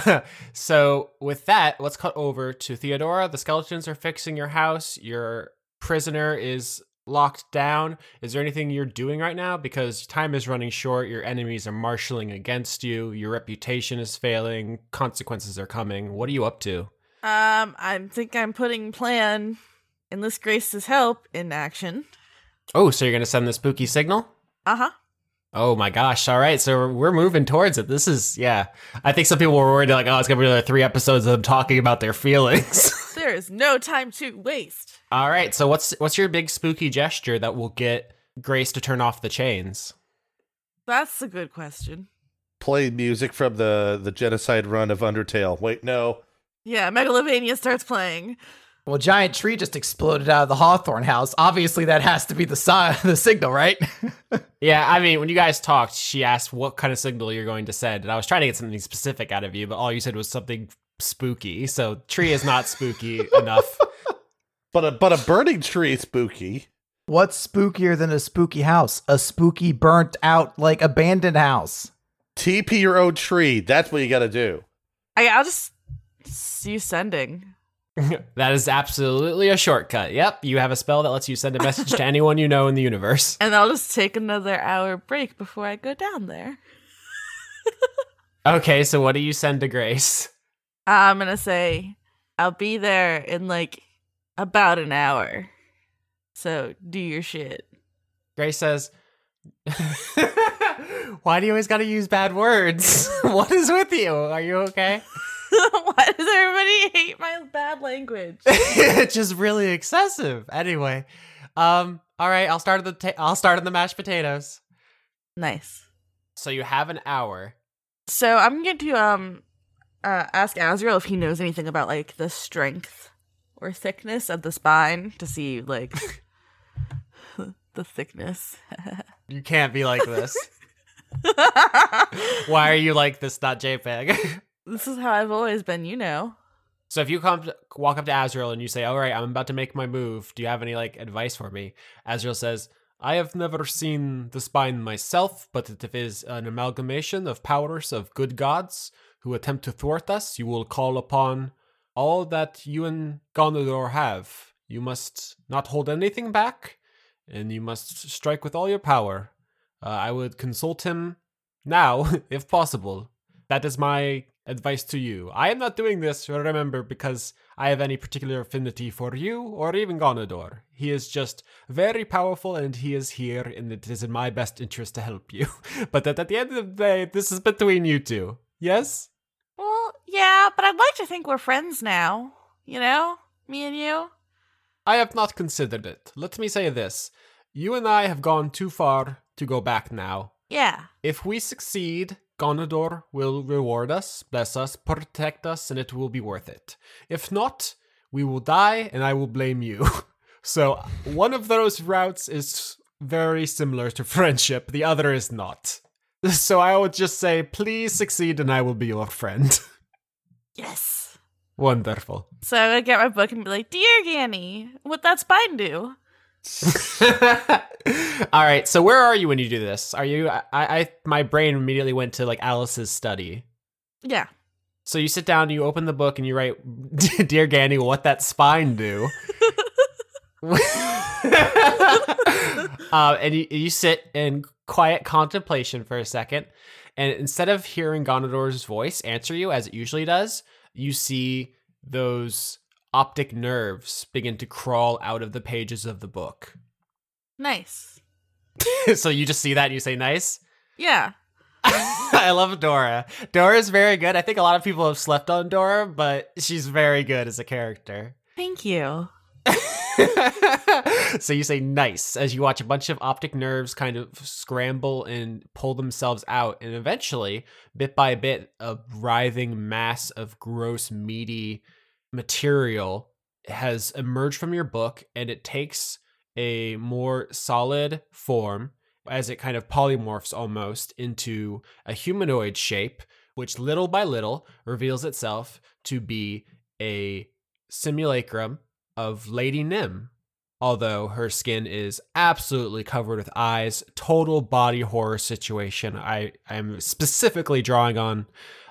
so with that, let's cut over to Theodora. The skeletons are fixing your house. Your prisoner is locked down. Is there anything you're doing right now? Because time is running short. Your enemies are marshaling against you. Your reputation is failing. Consequences are coming. What are you up to? Um, I think I'm putting plan enlist Grace's help in action. Oh, so you're gonna send the spooky signal? Uh huh. Oh my gosh! All right, so we're moving towards it. This is yeah. I think some people were worried like, oh, it's gonna be another three episodes of them talking about their feelings. There is no time to waste. All right, so what's what's your big spooky gesture that will get Grace to turn off the chains? That's a good question. Play music from the the genocide run of Undertale. Wait, no. Yeah, Megalovania starts playing. Well, giant tree just exploded out of the Hawthorne house. Obviously, that has to be the si- the signal, right? Yeah, I mean, when you guys talked, she asked what kind of signal you're going to send, and I was trying to get something specific out of you, but all you said was something spooky. So tree is not spooky enough. But a but a burning tree is spooky. What's spookier than a spooky house? A spooky, burnt out, like abandoned house. TP your own tree. That's what you got to do. I, I'll just see you sending. that is absolutely a shortcut. Yep, you have a spell that lets you send a message to anyone you know in the universe. And I'll just take another hour break before I go down there. Okay, so what do you send to Grace? I'm gonna say I'll be there in like about an hour. So do your shit. Grace says, Why do you always gotta use bad words? what is with you? Are you okay? Why does everybody hate my bad language? it's just really excessive. Anyway, um, all right, I'll start the ta- I'll start on the mashed potatoes. nice. So you have an hour. So I'm going to um uh, ask Azrael if he knows anything about like the strength or thickness of the spine to see like the thickness. You can't be like this. Why are you like this? Not JPEG. This is how I've always been, you know. so if you come to, walk up to Azrael and you say, "All right, I'm about to make my move. Do you have any like advice for me?" Azrael says, "I have never seen the spine myself, but it is an amalgamation of powers of good gods who attempt to thwart us. You will call upon all that you and Gonador have. You must not hold anything back, and you must strike with all your power. Uh, I would consult him now, if possible. That is my advice to you. I am not doing this, remember, because I have any particular affinity for you or even Gonador. He is just very powerful and he is here, and it is in my best interest to help you. but that at the end of the day, this is between you two. Yes? Well, yeah, but I'd like to think we're friends now. You know? Me and you? I have not considered it. Let me say this you and I have gone too far to go back now. Yeah. If we succeed, Gonador will reward us, bless us, protect us, and it will be worth it. If not, we will die and I will blame you. so, one of those routes is very similar to friendship, the other is not. So, I would just say, please succeed and I will be your friend. Yes. Wonderful. So I'm gonna get my book and be like, Dear Ganny, what that spine do? All right, so where are you when you do this? Are you? I, I, my brain immediately went to like Alice's study. Yeah. So you sit down, you open the book, and you write, "Dear Ganny, what that spine do?" uh, and you, you sit in quiet contemplation for a second, and instead of hearing Gonador's voice answer you as it usually does, you see those optic nerves begin to crawl out of the pages of the book. Nice. so you just see that and you say, "Nice." Yeah. I love Dora. Dora's very good. I think a lot of people have slept on Dora, but she's very good as a character. Thank you. so you say nice as you watch a bunch of optic nerves kind of scramble and pull themselves out and eventually bit by bit a writhing mass of gross meaty material has emerged from your book and it takes a more solid form as it kind of polymorphs almost into a humanoid shape which little by little reveals itself to be a simulacrum of Lady Nim. Although her skin is absolutely covered with eyes, total body horror situation. I am specifically drawing on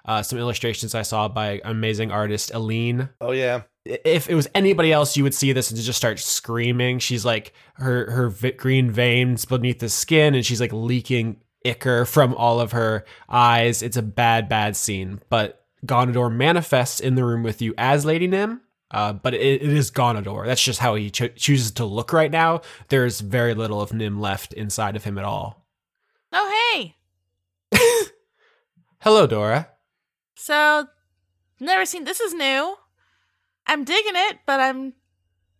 uh, some illustrations I saw by amazing artist Aline Oh yeah. if it was anybody else, you would see this and just start screaming. She's like her her vi- green veins beneath the skin, and she's like leaking ichor from all of her eyes. It's a bad, bad scene. But Gonador manifests in the room with you as Lady Nim. Uh, but it, it is Gonador. That's just how he cho- chooses to look right now. There's very little of Nim left inside of him at all. Oh, hey. Hello, Dora. So, never seen. This is new. I'm digging it, but I'm.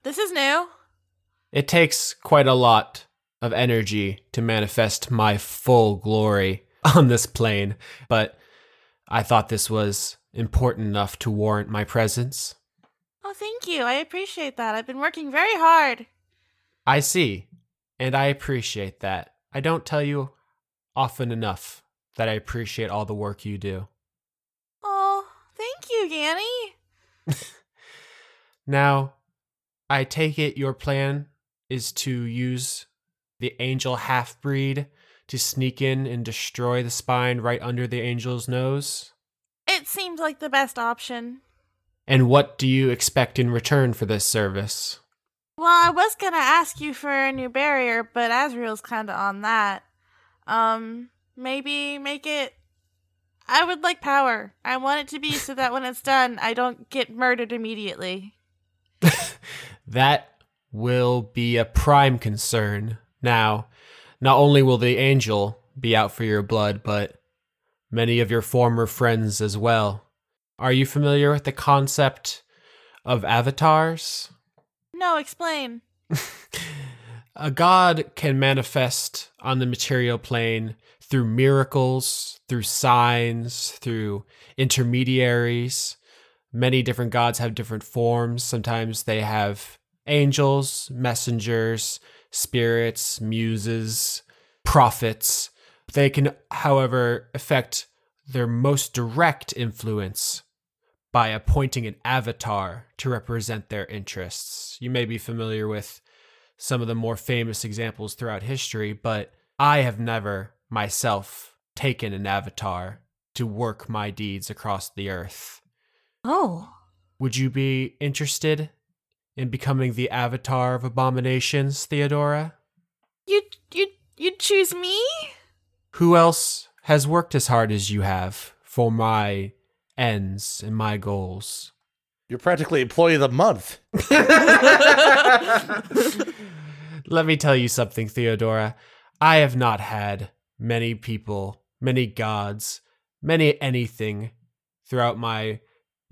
This is new. It takes quite a lot of energy to manifest my full glory on this plane, but I thought this was important enough to warrant my presence. Oh, thank you. I appreciate that. I've been working very hard. I see, and I appreciate that. I don't tell you often enough that I appreciate all the work you do. Thank you, Ganny. Now, I take it your plan is to use the angel half breed to sneak in and destroy the spine right under the angel's nose? It seems like the best option. And what do you expect in return for this service? Well, I was gonna ask you for a new barrier, but Azrael's kinda on that. Um, maybe make it. I would like power. I want it to be so that when it's done, I don't get murdered immediately. That will be a prime concern. Now, not only will the angel be out for your blood, but many of your former friends as well. Are you familiar with the concept of avatars? No, explain. A god can manifest on the material plane through miracles, through signs, through intermediaries. Many different gods have different forms. Sometimes they have angels, messengers, spirits, muses, prophets. They can, however, affect their most direct influence by appointing an avatar to represent their interests. You may be familiar with some of the more famous examples throughout history, but I have never myself taken an avatar to work my deeds across the earth. Oh. Would you be interested in becoming the avatar of abominations, Theodora? You you you choose me? Who else has worked as hard as you have for my ends and my goals? You're practically employee of the month. Let me tell you something, Theodora. I have not had many people, many gods, many anything throughout my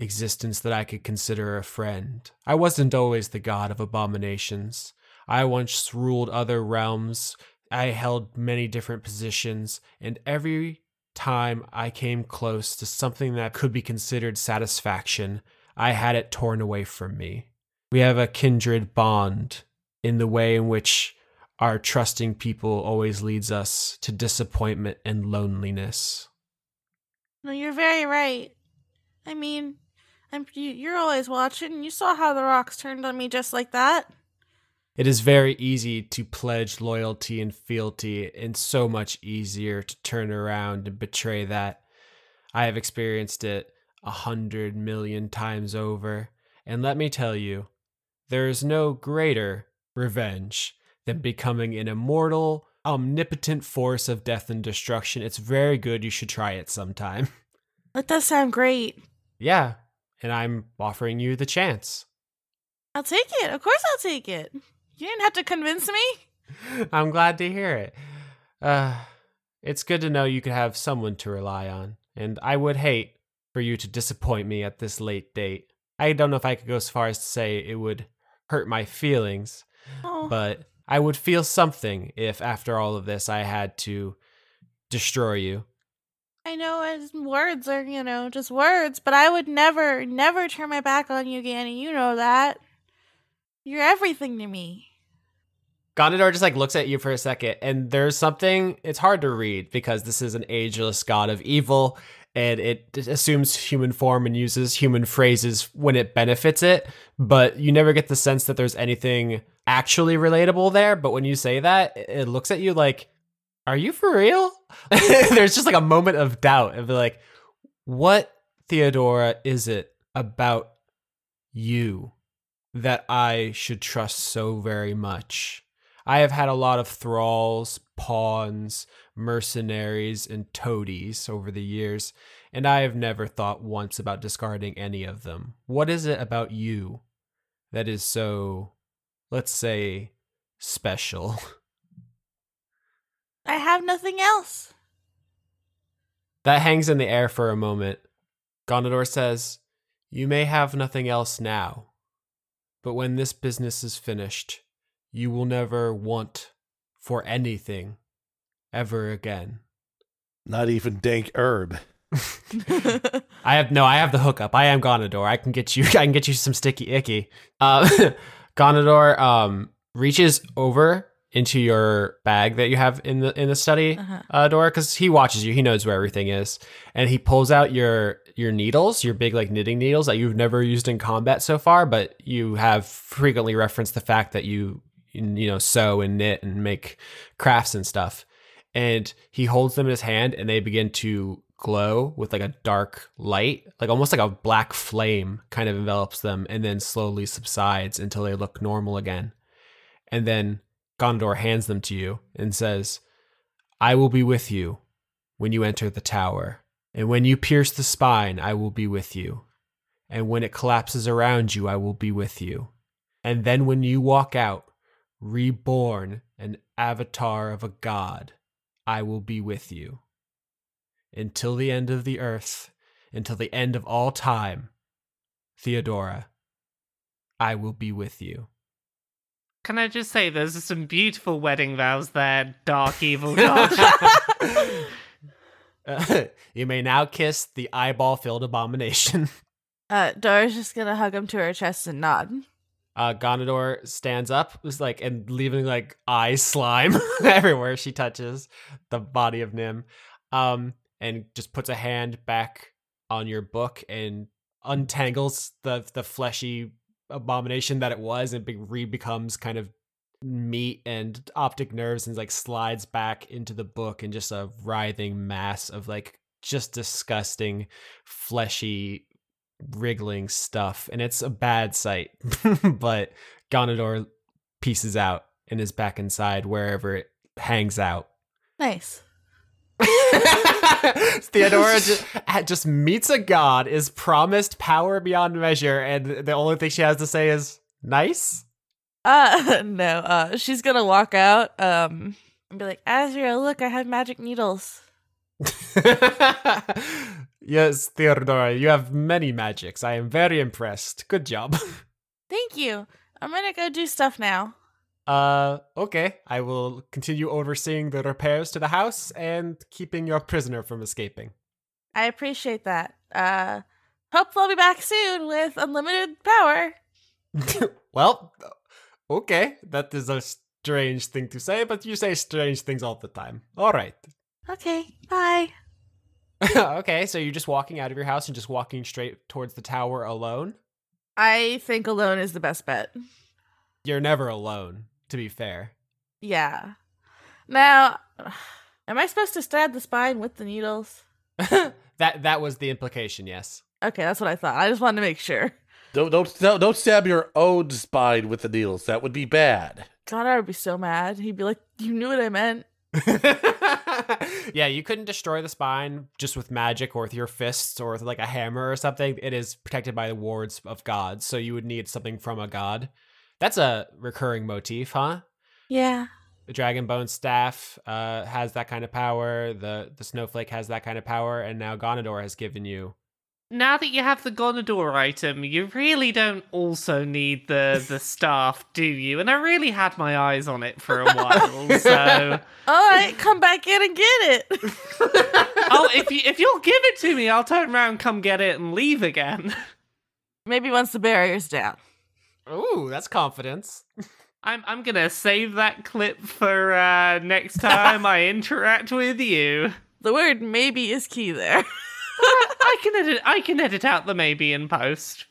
existence that I could consider a friend. I wasn't always the god of abominations. I once ruled other realms. I held many different positions, and every time I came close to something that could be considered satisfaction, I had it torn away from me. We have a kindred bond in the way in which our trusting people always leads us to disappointment and loneliness. No, you're very right. I mean, I'm you, you're always watching. You saw how the rocks turned on me just like that. It is very easy to pledge loyalty and fealty, and so much easier to turn around and betray that. I have experienced it a hundred million times over, and let me tell you, there is no greater revenge than becoming an immortal, omnipotent force of death and destruction. It's very good. You should try it sometime. That does sound great. yeah, and I'm offering you the chance. I'll take it. Of course, I'll take it. You didn't have to convince me. I'm glad to hear it. Uh, it's good to know you could have someone to rely on, and I would hate for you to disappoint me at this late date. I don't know if I could go as far as to say it would hurt my feelings, Oh, but I would feel something if, after all of this, I had to destroy you. I know as words are, you know, just words, but I would never, never turn my back on you, Ganny. You know that. You're everything to me. Gonador just like looks at you for a second, and there's something. It's hard to read because this is an ageless god of evil, and it assumes human form and uses human phrases when it benefits it, but you never get the sense that there's anything actually relatable there. But when you say that, it looks at you like, "Are you for real?" there's just like a moment of doubt of like, "What Theodora is it about you that I should trust so very much?" I have had a lot of thralls, pawns, mercenaries, and toadies over the years, and I have never thought once about discarding any of them. What is it about you that is so, let's say, special? I have nothing else. That hangs in the air for a moment. Gonador says, You may have nothing else now, but when this business is finished, you will never want for anything ever again. Not even dank herb. I have no, I have the hookup. I am Gonador. I can get you I can get you some sticky icky. Uh Gonador um reaches over into your bag that you have in the in the study Uh-huh. uh door because he watches you. He knows where everything is. And he pulls out your your needles your big like knitting needles that you've never used in combat so far but you have frequently referenced the fact that you you know sew and knit and make crafts and stuff. And he holds them in his hand and they begin to glow with like a dark light like almost like a black flame kind of envelops them and then slowly subsides until they look normal again and then Gondor hands them to you and says, I will be with you when you enter the tower. And when you pierce the spine, I will be with you. And when it collapses around you, I will be with you. And then when you walk out, reborn an avatar of a god, I will be with you. Until the end of the earth, until the end of all time, Theodora, I will be with you. Can I just say, there's some beautiful wedding vows there, dark evil god. Uh, you may now kiss the eyeball filled abomination. Uh, Dora's just gonna hug him to her chest and nod. Uh, Gonador stands up, was like, and leaving like eye slime everywhere she touches the body of Nim, um, and just puts a hand back on your book and untangles the the fleshy abomination that it was, and re becomes kind of meat and optic nerves, and like slides back into the book and just a writhing mass of like just disgusting, fleshy wriggling stuff and it's a bad sight but Gonador pieces out and is back inside wherever it hangs out Nice. Theodora just, just meets a god is promised power beyond measure and the only thing she has to say is nice Uh, no. Uh, she's gonna walk out. Um, and be like, Azrael, look, I have magic needles. yes Theodora you have many magics I am very impressed good job Thank you. I'm gonna go do stuff now. Uh, okay. I will continue overseeing the repairs to the house and keeping your prisoner from escaping. I appreciate that. Uh, hope I'll be back soon with unlimited power. well, okay. That is a strange thing to say, but you say strange things all the time. All right. Okay, bye. okay, so you're just walking out of your house and just walking straight towards the tower alone? I think alone is the best bet. You're never alone, to be fair. Yeah. Now, am I supposed to stab the spine with the needles? that that was the implication, yes. Okay, that's what I thought. I just wanted to make sure. Don't don't don't, don't stab your own spine with the needles. That would be bad. God, I would be so mad. He'd be like, "You knew what I meant." yeah, you couldn't destroy the spine just with magic or with your fists or with like a hammer or something. It is protected by the wards of gods, so you would need something from a god. That's a recurring motif, huh? Yeah. The dragon bone staff uh, has that kind of power. The the snowflake has that kind of power, and now Gonador has given you. now that you have the Gonador item, you really don't also need the the staff, do you? And I really had my eyes on it for a while, so All right, come back in and get it. oh, if you if you'll give it to me, I'll turn around, come get it, and leave again. Maybe once the barrier's down. Ooh, that's confidence. I'm I'm gonna save that clip for uh, next time I interact with you. The word "maybe" is key there. I can edit. I can edit out the maybe in post.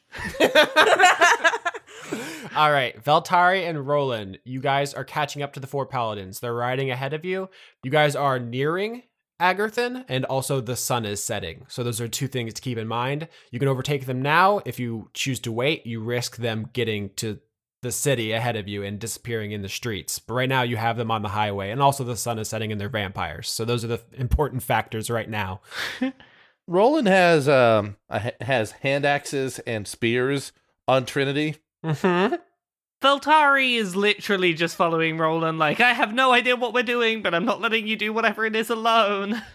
All right, Veltari and Rolen, you guys are catching up to the four paladins. They're riding ahead of you. You guys are nearing Agarthan, and also the sun is setting. So those are two things to keep in mind. You can overtake them now. If you choose to wait, you risk them getting to the city ahead of you and disappearing in the streets. But right now, you have them on the highway, and also the sun is setting and they're vampires. So those are the important factors right now. Rolen has um has hand axes and spears on Trinity. Mm-hmm. Veltari is literally just following Rolen, like, I have no idea what we're doing, but I'm not letting you do whatever it is alone.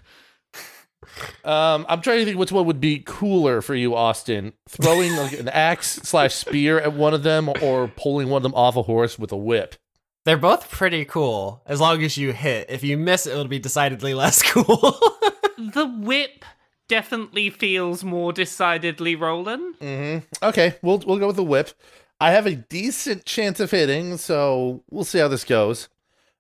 Um, I'm trying to think which one would be cooler for you, Austin. Throwing like an axe slash spear at one of them, or pulling one of them off a horse with a whip. They're both pretty cool as long as you hit. If you miss, it'll be decidedly less cool. the whip definitely feels more decidedly Rolen. Mm-hmm. Okay, we'll we'll go with the whip. I have a decent chance of hitting, so we'll see how this goes.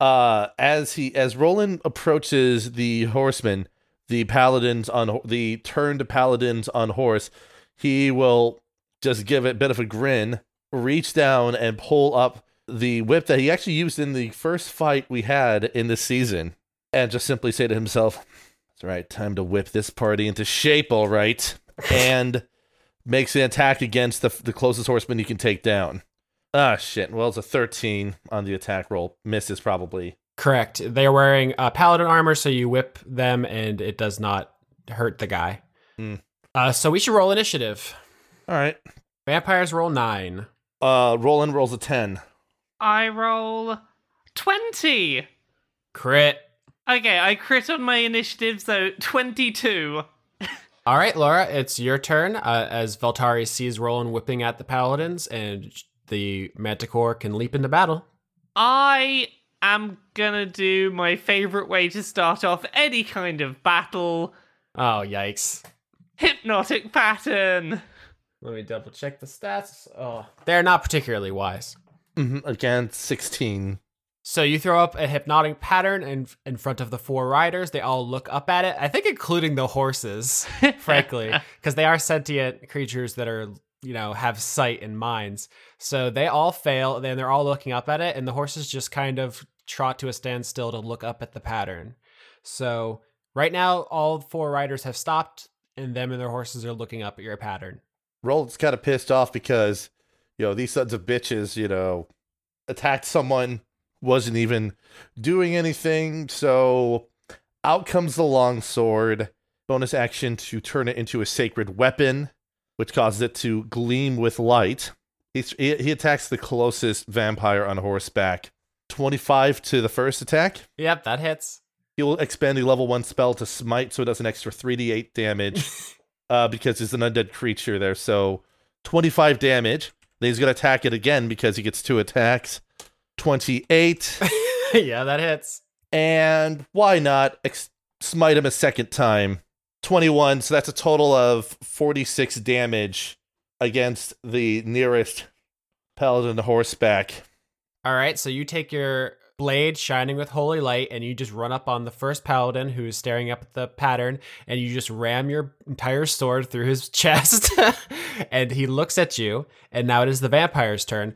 Uh, as he as Rolen approaches the horseman, the paladins on the turned paladins on horse, he will just give it a bit of a grin, reach down and pull up the whip that he actually used in the first fight we had in this season, and just simply say to himself, "It's right, time to whip this party into shape, all right." And makes an attack against the the closest horseman you can take down. Ah, shit. Well, it's a 13 on the attack roll. Misses probably. Correct. They are wearing uh, paladin armor, so you whip them and it does not hurt the guy. Hmm. Uh, so we should roll initiative. All right. Vampires roll nine. Uh, Rolen rolls a 10. I roll 20. Crit. Okay, I crit on my initiative, so 22. All right, Laura, it's your turn. Uh, as Veltari sees Rolen whipping at the paladins, and the Manticore can leap into battle. I am gonna do my favorite way to start off any kind of battle Oh, yikes. hypnotic pattern. Let me double check the stats. Oh, they're not particularly wise. hmm Again, 16. So you throw up a hypnotic pattern in in front of the four riders. They all look up at it. I think including the horses, frankly, because they are sentient creatures that are you know have sight and minds. So they all fail. Then they're all looking up at it, and the horses just kind of trot to a standstill to look up at the pattern. So right now, all four riders have stopped, and them and their horses are looking up at your pattern. Rolen's kind of pissed off because, you know, these sons of bitches, you know, attacked someone, wasn't even doing anything. So out comes the long sword. Bonus action to turn it into a sacred weapon, which causes it to gleam with light. He, he attacks the closest vampire on horseback. 25 to the first attack. Yep, that hits. He'll expand the level one spell to smite, so it does an extra 3d8 damage uh, because he's an undead creature there. So 25 damage. Then he's going to attack it again because he gets two attacks. 28. yeah, that hits. and why not ex- smite him a second time? 21. So that's a total of 46 damage against the nearest paladin horseback. All right, so you take your blade shining with holy light and you just run up on the first paladin who's staring up at the pattern and you just ram your entire sword through his chest and he looks at you and now it is the vampire's turn.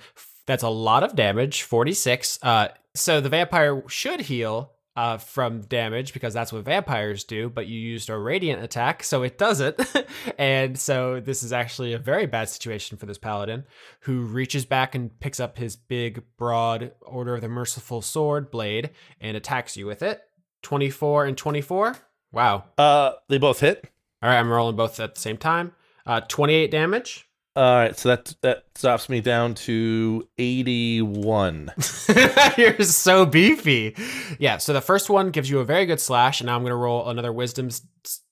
That's a lot of damage, 46. Uh so the vampire should heal uh, from damage because that's what vampires do, but you used a radiant attack, so it doesn't. and so this is actually a very bad situation for this paladin who reaches back and picks up his big, broad Order of the Merciful Sword blade and attacks you with it. 24 and 24. Wow. Uh, they both hit. All right, I'm rolling both at the same time. Uh, 28 damage. All right, so that that drops me down to 81. You're so beefy. Yeah, so the first one gives you a very good slash, and now I'm going to roll another wisdom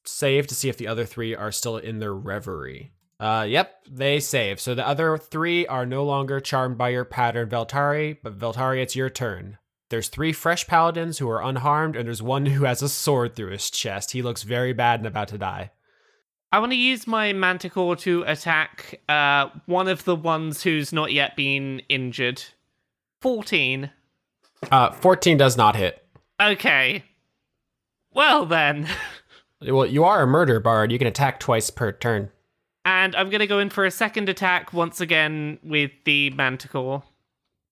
save to see if the other three are still in their reverie. Uh, yep, they save. So the other three are no longer charmed by your pattern, Veltari, but Veltari, it's your turn. There's three fresh paladins who are unharmed, and there's one who has a sword through his chest. He looks very bad and about to die. I want to use my manticore to attack uh, one of the ones who's not yet been injured. 14. Uh, 14 does not hit. Okay. Well then. Well, you are a murder bard. You can attack twice per turn. And I'm going to go in for a second attack once again with the Manticore.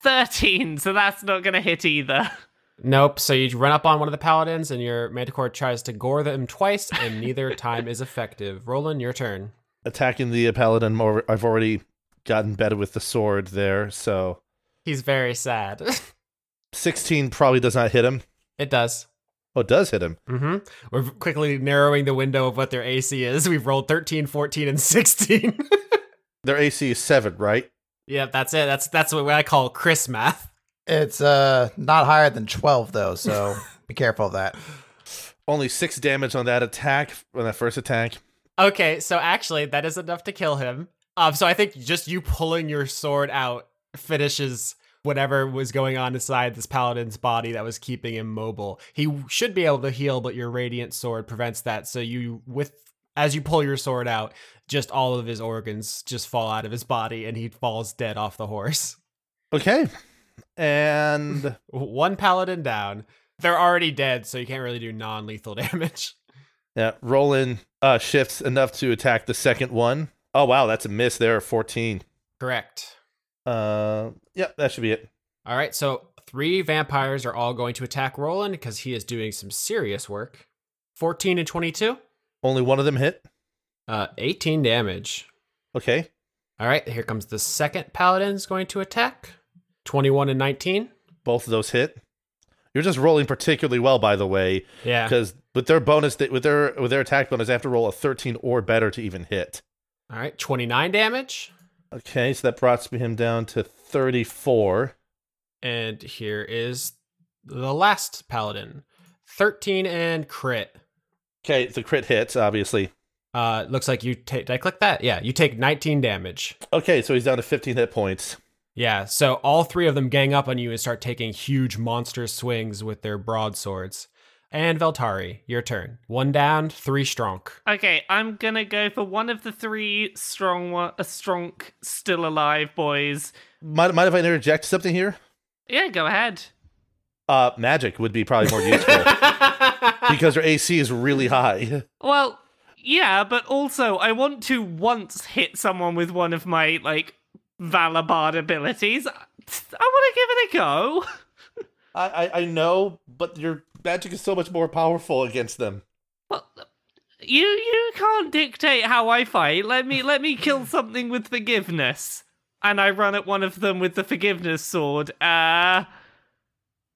13, so that's not going to hit either. Nope. So you run up on one of the paladins, and your manticore tries to gore them twice, and neither time is effective. Rolen, your turn. Attacking the paladin, more, I've already gotten better with the sword there, so He's very sad. 16 probably does not hit him. it does. Oh, it does hit him. Mm-hmm. We're quickly narrowing the window of what their AC is. We've rolled 13, 14, and 16. Their AC is 7, right? yeah, that's it. That's that's what I call Chris math. It's uh not higher than 12 though, so be careful of that. Only 6 damage on that attack, on that first attack. Okay, so actually, that is enough to kill him. Um, so I think just you pulling your sword out finishes whatever was going on inside this paladin's body that was keeping him mobile. He should be able to heal, but your radiant sword prevents that. So you, with as you pull your sword out, just all of his organs just fall out of his body, and he falls dead off the horse. Okay. And One paladin down. They're already dead, so you can't really do non-lethal damage. yeah, Rolen uh, shifts enough to attack the second one. Oh, wow, that's a miss there, 14. Correct. Uh, yep, that should be it. All right, so three vampires are all going to attack Rolen because he is doing some serious work. 14 and 22, Only one of them hit. uh, 18 damage. Okay. All right, here comes the second paladin's going to attack. 21 and 19. Both of those hit. You're just rolling particularly well, by the way, Yeah. because with their bonus, with their with their attack bonus, they have to roll a 13 or better to even hit. All right, 29 damage. Okay, so that brought him down to 34. And here is the last paladin. 13 and crit. Okay, the crit hits, obviously. Uh, looks like you take. Did I click that? Yeah, you take 19 damage. Okay, so he's down to 15 hit points. Yeah, so all three of them gang up on you and start taking huge monster swings with their broadswords. And Veltari, your turn. One down, three strong. Okay, I'm gonna go for one of the three strong, one, a strong, still alive boys. Mind, mind if I interject something here? Yeah, go ahead. Uh, magic would be probably more useful because their AC is really high. Well, yeah, but also I want to once hit someone with one of my like Valabard abilities. I want to give it a go. I, I I know, but your magic is so much more powerful against them. Well, you you can't dictate how I fight. Let me let me kill something with forgiveness, and I run at one of them with the forgiveness sword. Uh,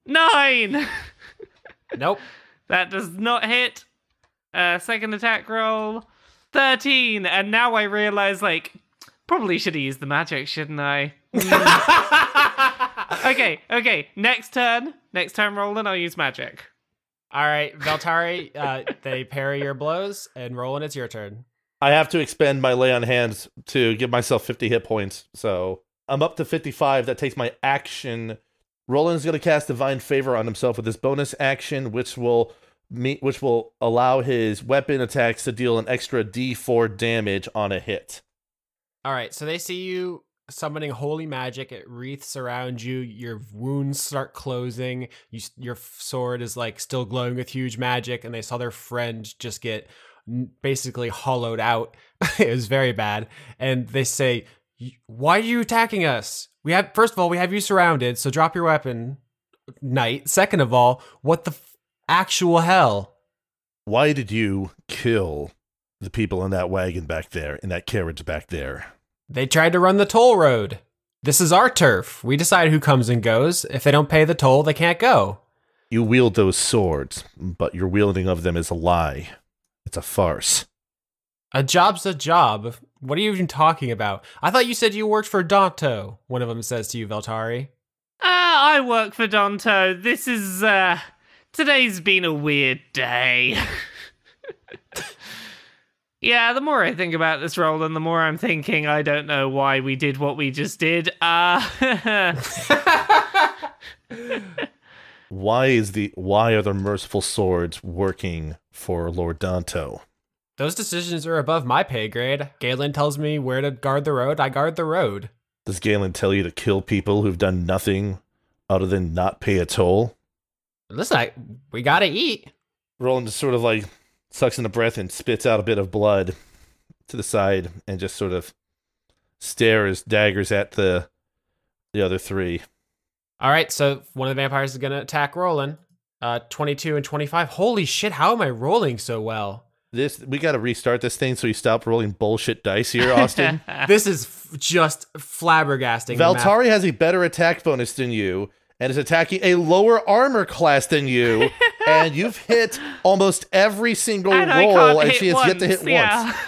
nine. Nope. That does not hit. Uh, second attack roll, thirteen, and now I realize like probably should have used the magic, shouldn't I? okay, okay. Next turn, next turn, Rolen, I'll use magic. All right, Veltari, uh, they parry your blows, and Rolen, it's your turn. I have to expend my lay on hands to give myself 50 hit points. So I'm up to 55. That takes my action. Rolen's going to cast Divine Favor on himself with his bonus action, which will meet, which will allow his weapon attacks to deal an extra D4 damage on a hit. All right, so they see you summoning holy magic. It wreaths around you. Your wounds start closing. You, your sword is like still glowing with huge magic, and they saw their friend just get basically hollowed out. it was very bad, and they say, "Why are you attacking us? We have first of all, we have you surrounded. So drop your weapon, knight. Second of all, what the f- actual hell?" Why did you kill the people in that wagon back there, in that carriage back there? They tried to run the toll road. This is our turf. We decide who comes and goes. If they don't pay the toll, they can't go. You wield those swords, but your wielding of them is a lie. It's a farce. A job's a job. What are you even talking about? I thought you said you worked for Danto, one of them says to you, Veltari. Ah, I work for Danto. This is uh today's been a weird day. yeah, the more I think about this role, and the more I'm thinking I don't know why we did what we just did. Uh Why is the why are the merciful swords working for Lord Danto? Those decisions are above my pay grade. Galen tells me where to guard the road. I guard the road. Does Galen tell you to kill people who've done nothing other than not pay a toll? Listen, I, we gotta eat. Roland just sort of like sucks in a breath and spits out a bit of blood to the side and just sort of stares daggers at the the other three. All right, so one of the vampires is gonna attack Rolen. Uh, 22 and 25. Holy shit! How am I rolling so well? This we got to restart this thing so you stop rolling bullshit dice here, Austin. This is f- just flabbergasting. Valtari has a better attack bonus than you and is attacking a lower armor class than you, and you've hit almost every single And roll, and she has yet to hit yeah. once.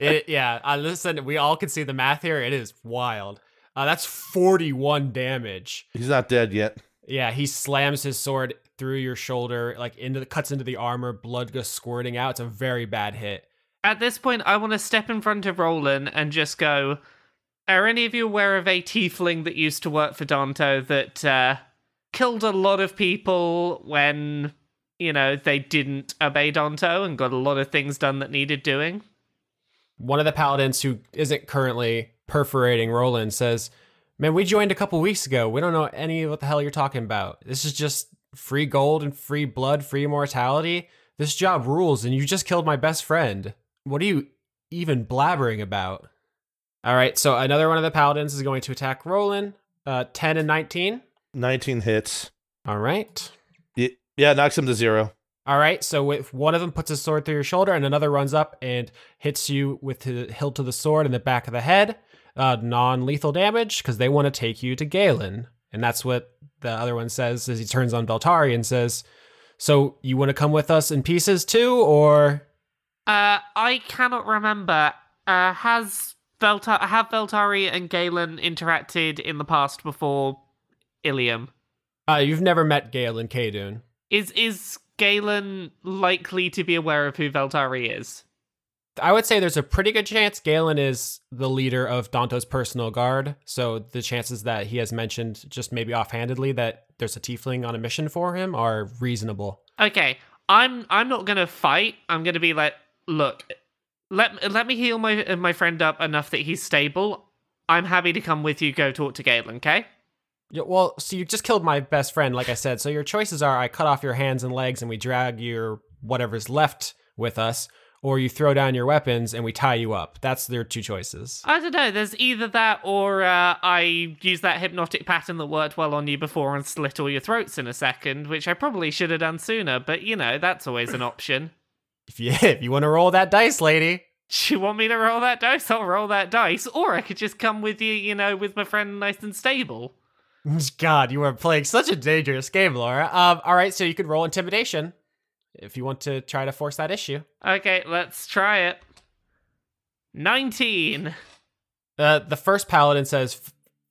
It, yeah, uh, listen, we all can see the math here. It is wild. Uh, that's 41 damage. He's not dead yet. Yeah, he slams his sword through your shoulder, like into the cuts into the armor. Blood goes squirting out. It's a very bad hit. At this point, I want to step in front of Rolen and just go. Are any of you aware of a tiefling that used to work for Danto that uh, killed a lot of people when, you know, they didn't obey Danto and got a lot of things done that needed doing? One of the paladins who isn't currently perforating Rolen says, Man, we joined a couple weeks ago. We don't know any of what the hell you're talking about. This is just free gold and free blood, free immortality. This job rules, and you just killed my best friend. What are you even blabbering about? All right, so another one of the paladins is going to attack Rolen. Uh, 10 and 19. 19 hits. All right. Y- Yeah, knocks him to zero. All right, so if one of them puts his sword through your shoulder and another runs up and hits you with the hilt of the sword in the back of the head, uh, non-lethal damage because they want to take you to Galen, and that's what the other one says as he turns on Veltari and says, "So you want to come with us in pieces too, or?" Uh, I cannot remember. Uh, has Velta- have Veltari and Galen interacted in the past before Ilium? Uh, you've never met Galen Kadun. Is is Galen likely to be aware of who Veltari is? I would say there's a pretty good chance Galen is the leader of Danto's personal guard. So the chances that he has mentioned just maybe offhandedly that there's a tiefling on a mission for him are reasonable. Okay, I'm I'm not gonna fight. I'm gonna be like, look, let let me heal my my friend up enough that he's stable. I'm happy to come with you. Go talk to Galen. Okay. Yeah, well, so you just killed my best friend, like I said. So your choices are: I cut off your hands and legs, and we drag your whatever's left with us, or you throw down your weapons and we tie you up. That's their two choices. I don't know. There's either that or uh, I use that hypnotic pattern that worked well on you before and slit all your throats in a second, which I probably should have done sooner. But you know, that's always an option. If you if you want to roll that dice, lady. Do you want me to roll that dice? I'll roll that dice. Or I could just come with you, you know, with my friend nice and stable. God, you are playing such a dangerous game, Laura. Um, all right, so you could roll intimidation if you want to try to force that issue. Okay, let's try it. 19. Uh, the first paladin says,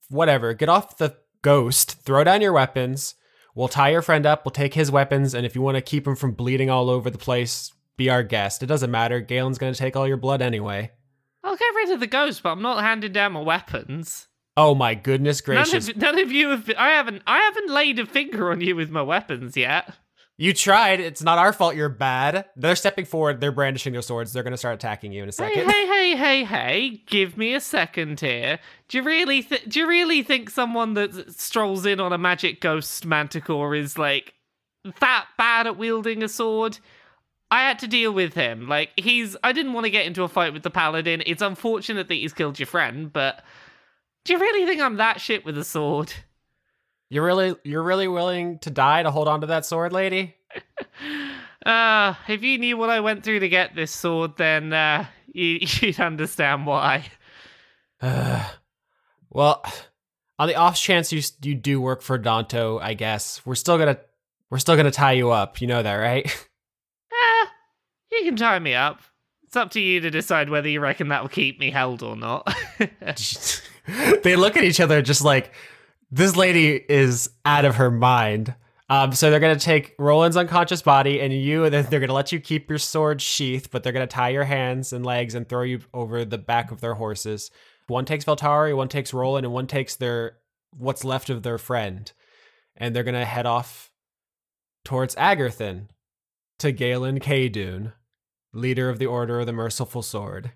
"Whatever, get off the ghost. Throw down your weapons. We'll tie your friend up. We'll take his weapons, and if you want to keep him from bleeding all over the place, be our guest. It doesn't matter. Galen's gonna take all your blood anyway." I'll get rid of the ghost, but I'm not handing down my weapons. Oh my goodness None gracious! of, none of you have. I haven't. I haven't laid a finger on you with my weapons yet. You tried. It's not our fault. You're bad. They're stepping forward. They're brandishing their swords. They're gonna start attacking you in a second. hey, hey, hey, hey! Hey. Give me a second here. Do you really? Th- do you really think someone that strolls in on a magic ghost manticore is like that bad at wielding a sword? I had to deal with him. Like he's. I didn't want to get into a fight with the paladin. It's unfortunate that he's killed your friend, but do you really think I'm that shit with a sword? You're really, you're really willing to die to hold on to that sword, lady? Uh, if you knew what I went through to get this sword, then uh, you, you'd understand why. Uh, well, on the off chance you you do work for Danto, I guess we're still gonna we're still gonna tie you up. You know that, right? Eh, you can tie me up. It's up to you to decide whether you reckon that will keep me held or not. They look at each other just like this lady is out of her mind. Um, so they're gonna take Rolen's unconscious body and you, and then they're gonna let you keep your sword sheath, but they're gonna tie your hands and legs and throw you over the back of their horses. One takes Veltari, one takes Rolen, and one takes their what's left of their friend, and they're gonna head off towards Agarthan to Galen Kadun, leader of the Order of the Merciful Sword.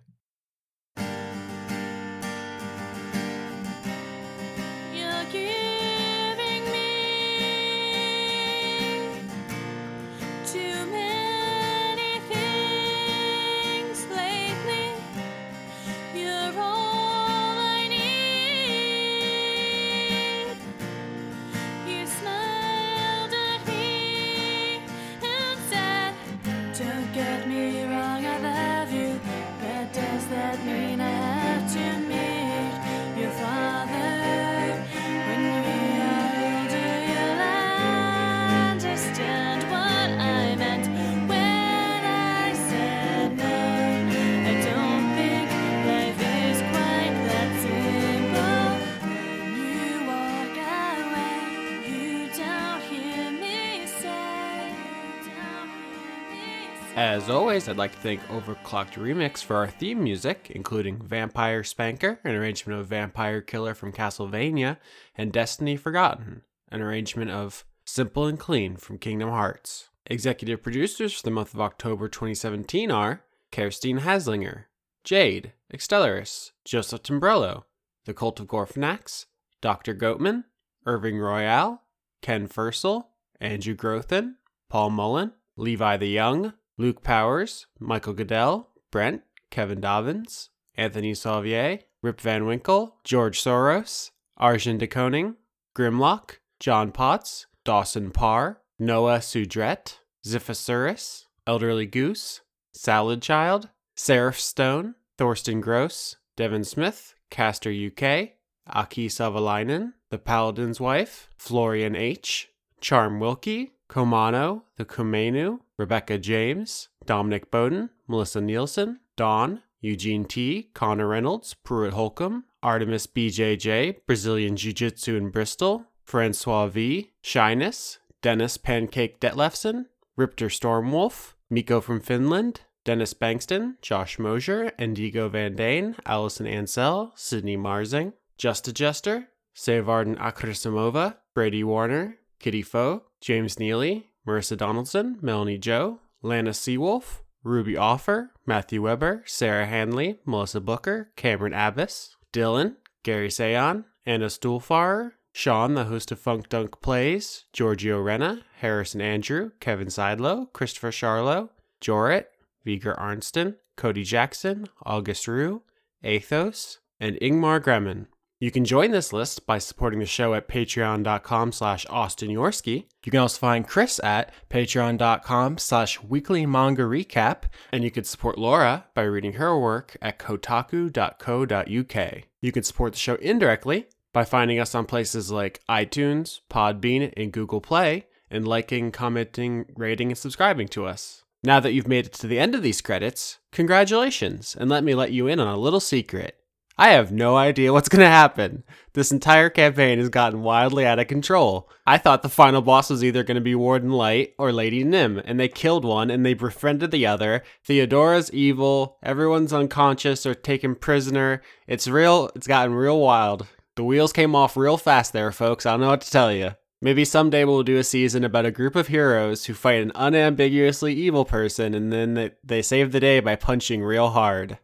As always, I'd like to thank Overclocked Remix for our theme music, including Vampire Spanker, an arrangement of Vampire Killer from Castlevania, and Destiny Forgotten, an arrangement of Simple and Clean from Kingdom Hearts. Executive producers for the month of October 2017 are Kerstine Haslinger, Jade, Extellaris, Joseph Timbrello, The Cult of Gorfanax, Dr. Goatman, Irving Royale, Ken Fursel, Andrew Grothin, Paul Mullen, Levi the Young, Luke Powers, Michael Goodell, Brent, Kevin Dobbins, Anthony Sauvier, Rip Van Winkle, George Soros, Arjun de Koning, Grimlock, John Potts, Dawson Parr, Noah Sudret, Ziphasuris, Elderly Goose, Salad Child, Seraph Stone, Thorsten Gross, Devin Smith, Castor UK, Aki Savalainen, The Paladin's Wife, Florian H., Charm Wilkie, Komano, The Kumenu, Rebecca James, Dominic Bowden, Melissa Nielsen, Dawn, Eugene T., Connor Reynolds, Pruitt Holcomb, Artemis BJJ, Brazilian Jiu Jitsu in Bristol, Francois V., Shyness, Dennis Pancake Detlefson, Ripter Stormwolf, Miko from Finland, Dennis Bankston, Josh Mosier, Indigo Van Dane, Allison Ansell, Sydney Marsing, Justa Jester, Savarden Akrasimova, Brady Warner, Kitty Foe, James Neely, Marissa Donaldson, Melanie Joe, Lana Seawolf, Ruby Offer, Matthew Weber, Sarah Hanley, Melissa Booker, Cameron Abbas, Dylan, Gary Sayon, Anna Stuhlfarer, Sean, the host of Funk Dunk Plays, Giorgio Renna, Harrison Andrew, Kevin Seidlow, Christopher Charlo, Jorit, Viger Arnston, Cody Jackson, August Rue, Athos, and Ingmar Gremmen. You can join this list by supporting the show at patreon.com slash Austin Yorski. You can also find Chris at patreon.com slash weekly manga recap. And you can support Laura by reading her work at kotaku.co.uk. You can support the show indirectly by finding us on places like iTunes, Podbean, and Google Play, and liking, commenting, rating, and subscribing to us. Now that you've made it to the end of these credits, congratulations, and let me let you in on a little secret. I have no idea what's going to happen. This entire campaign has gotten wildly out of control. I thought the final boss was either going to be Warden Light or Lady Nim, and they killed one and they befriended the other. Theodora's evil, everyone's unconscious or taken prisoner. It's real, it's gotten real wild. The wheels came off real fast there, folks. I don't know what to tell you. Maybe someday we'll do a season about a group of heroes who fight an unambiguously evil person and then they- they save the day by punching real hard.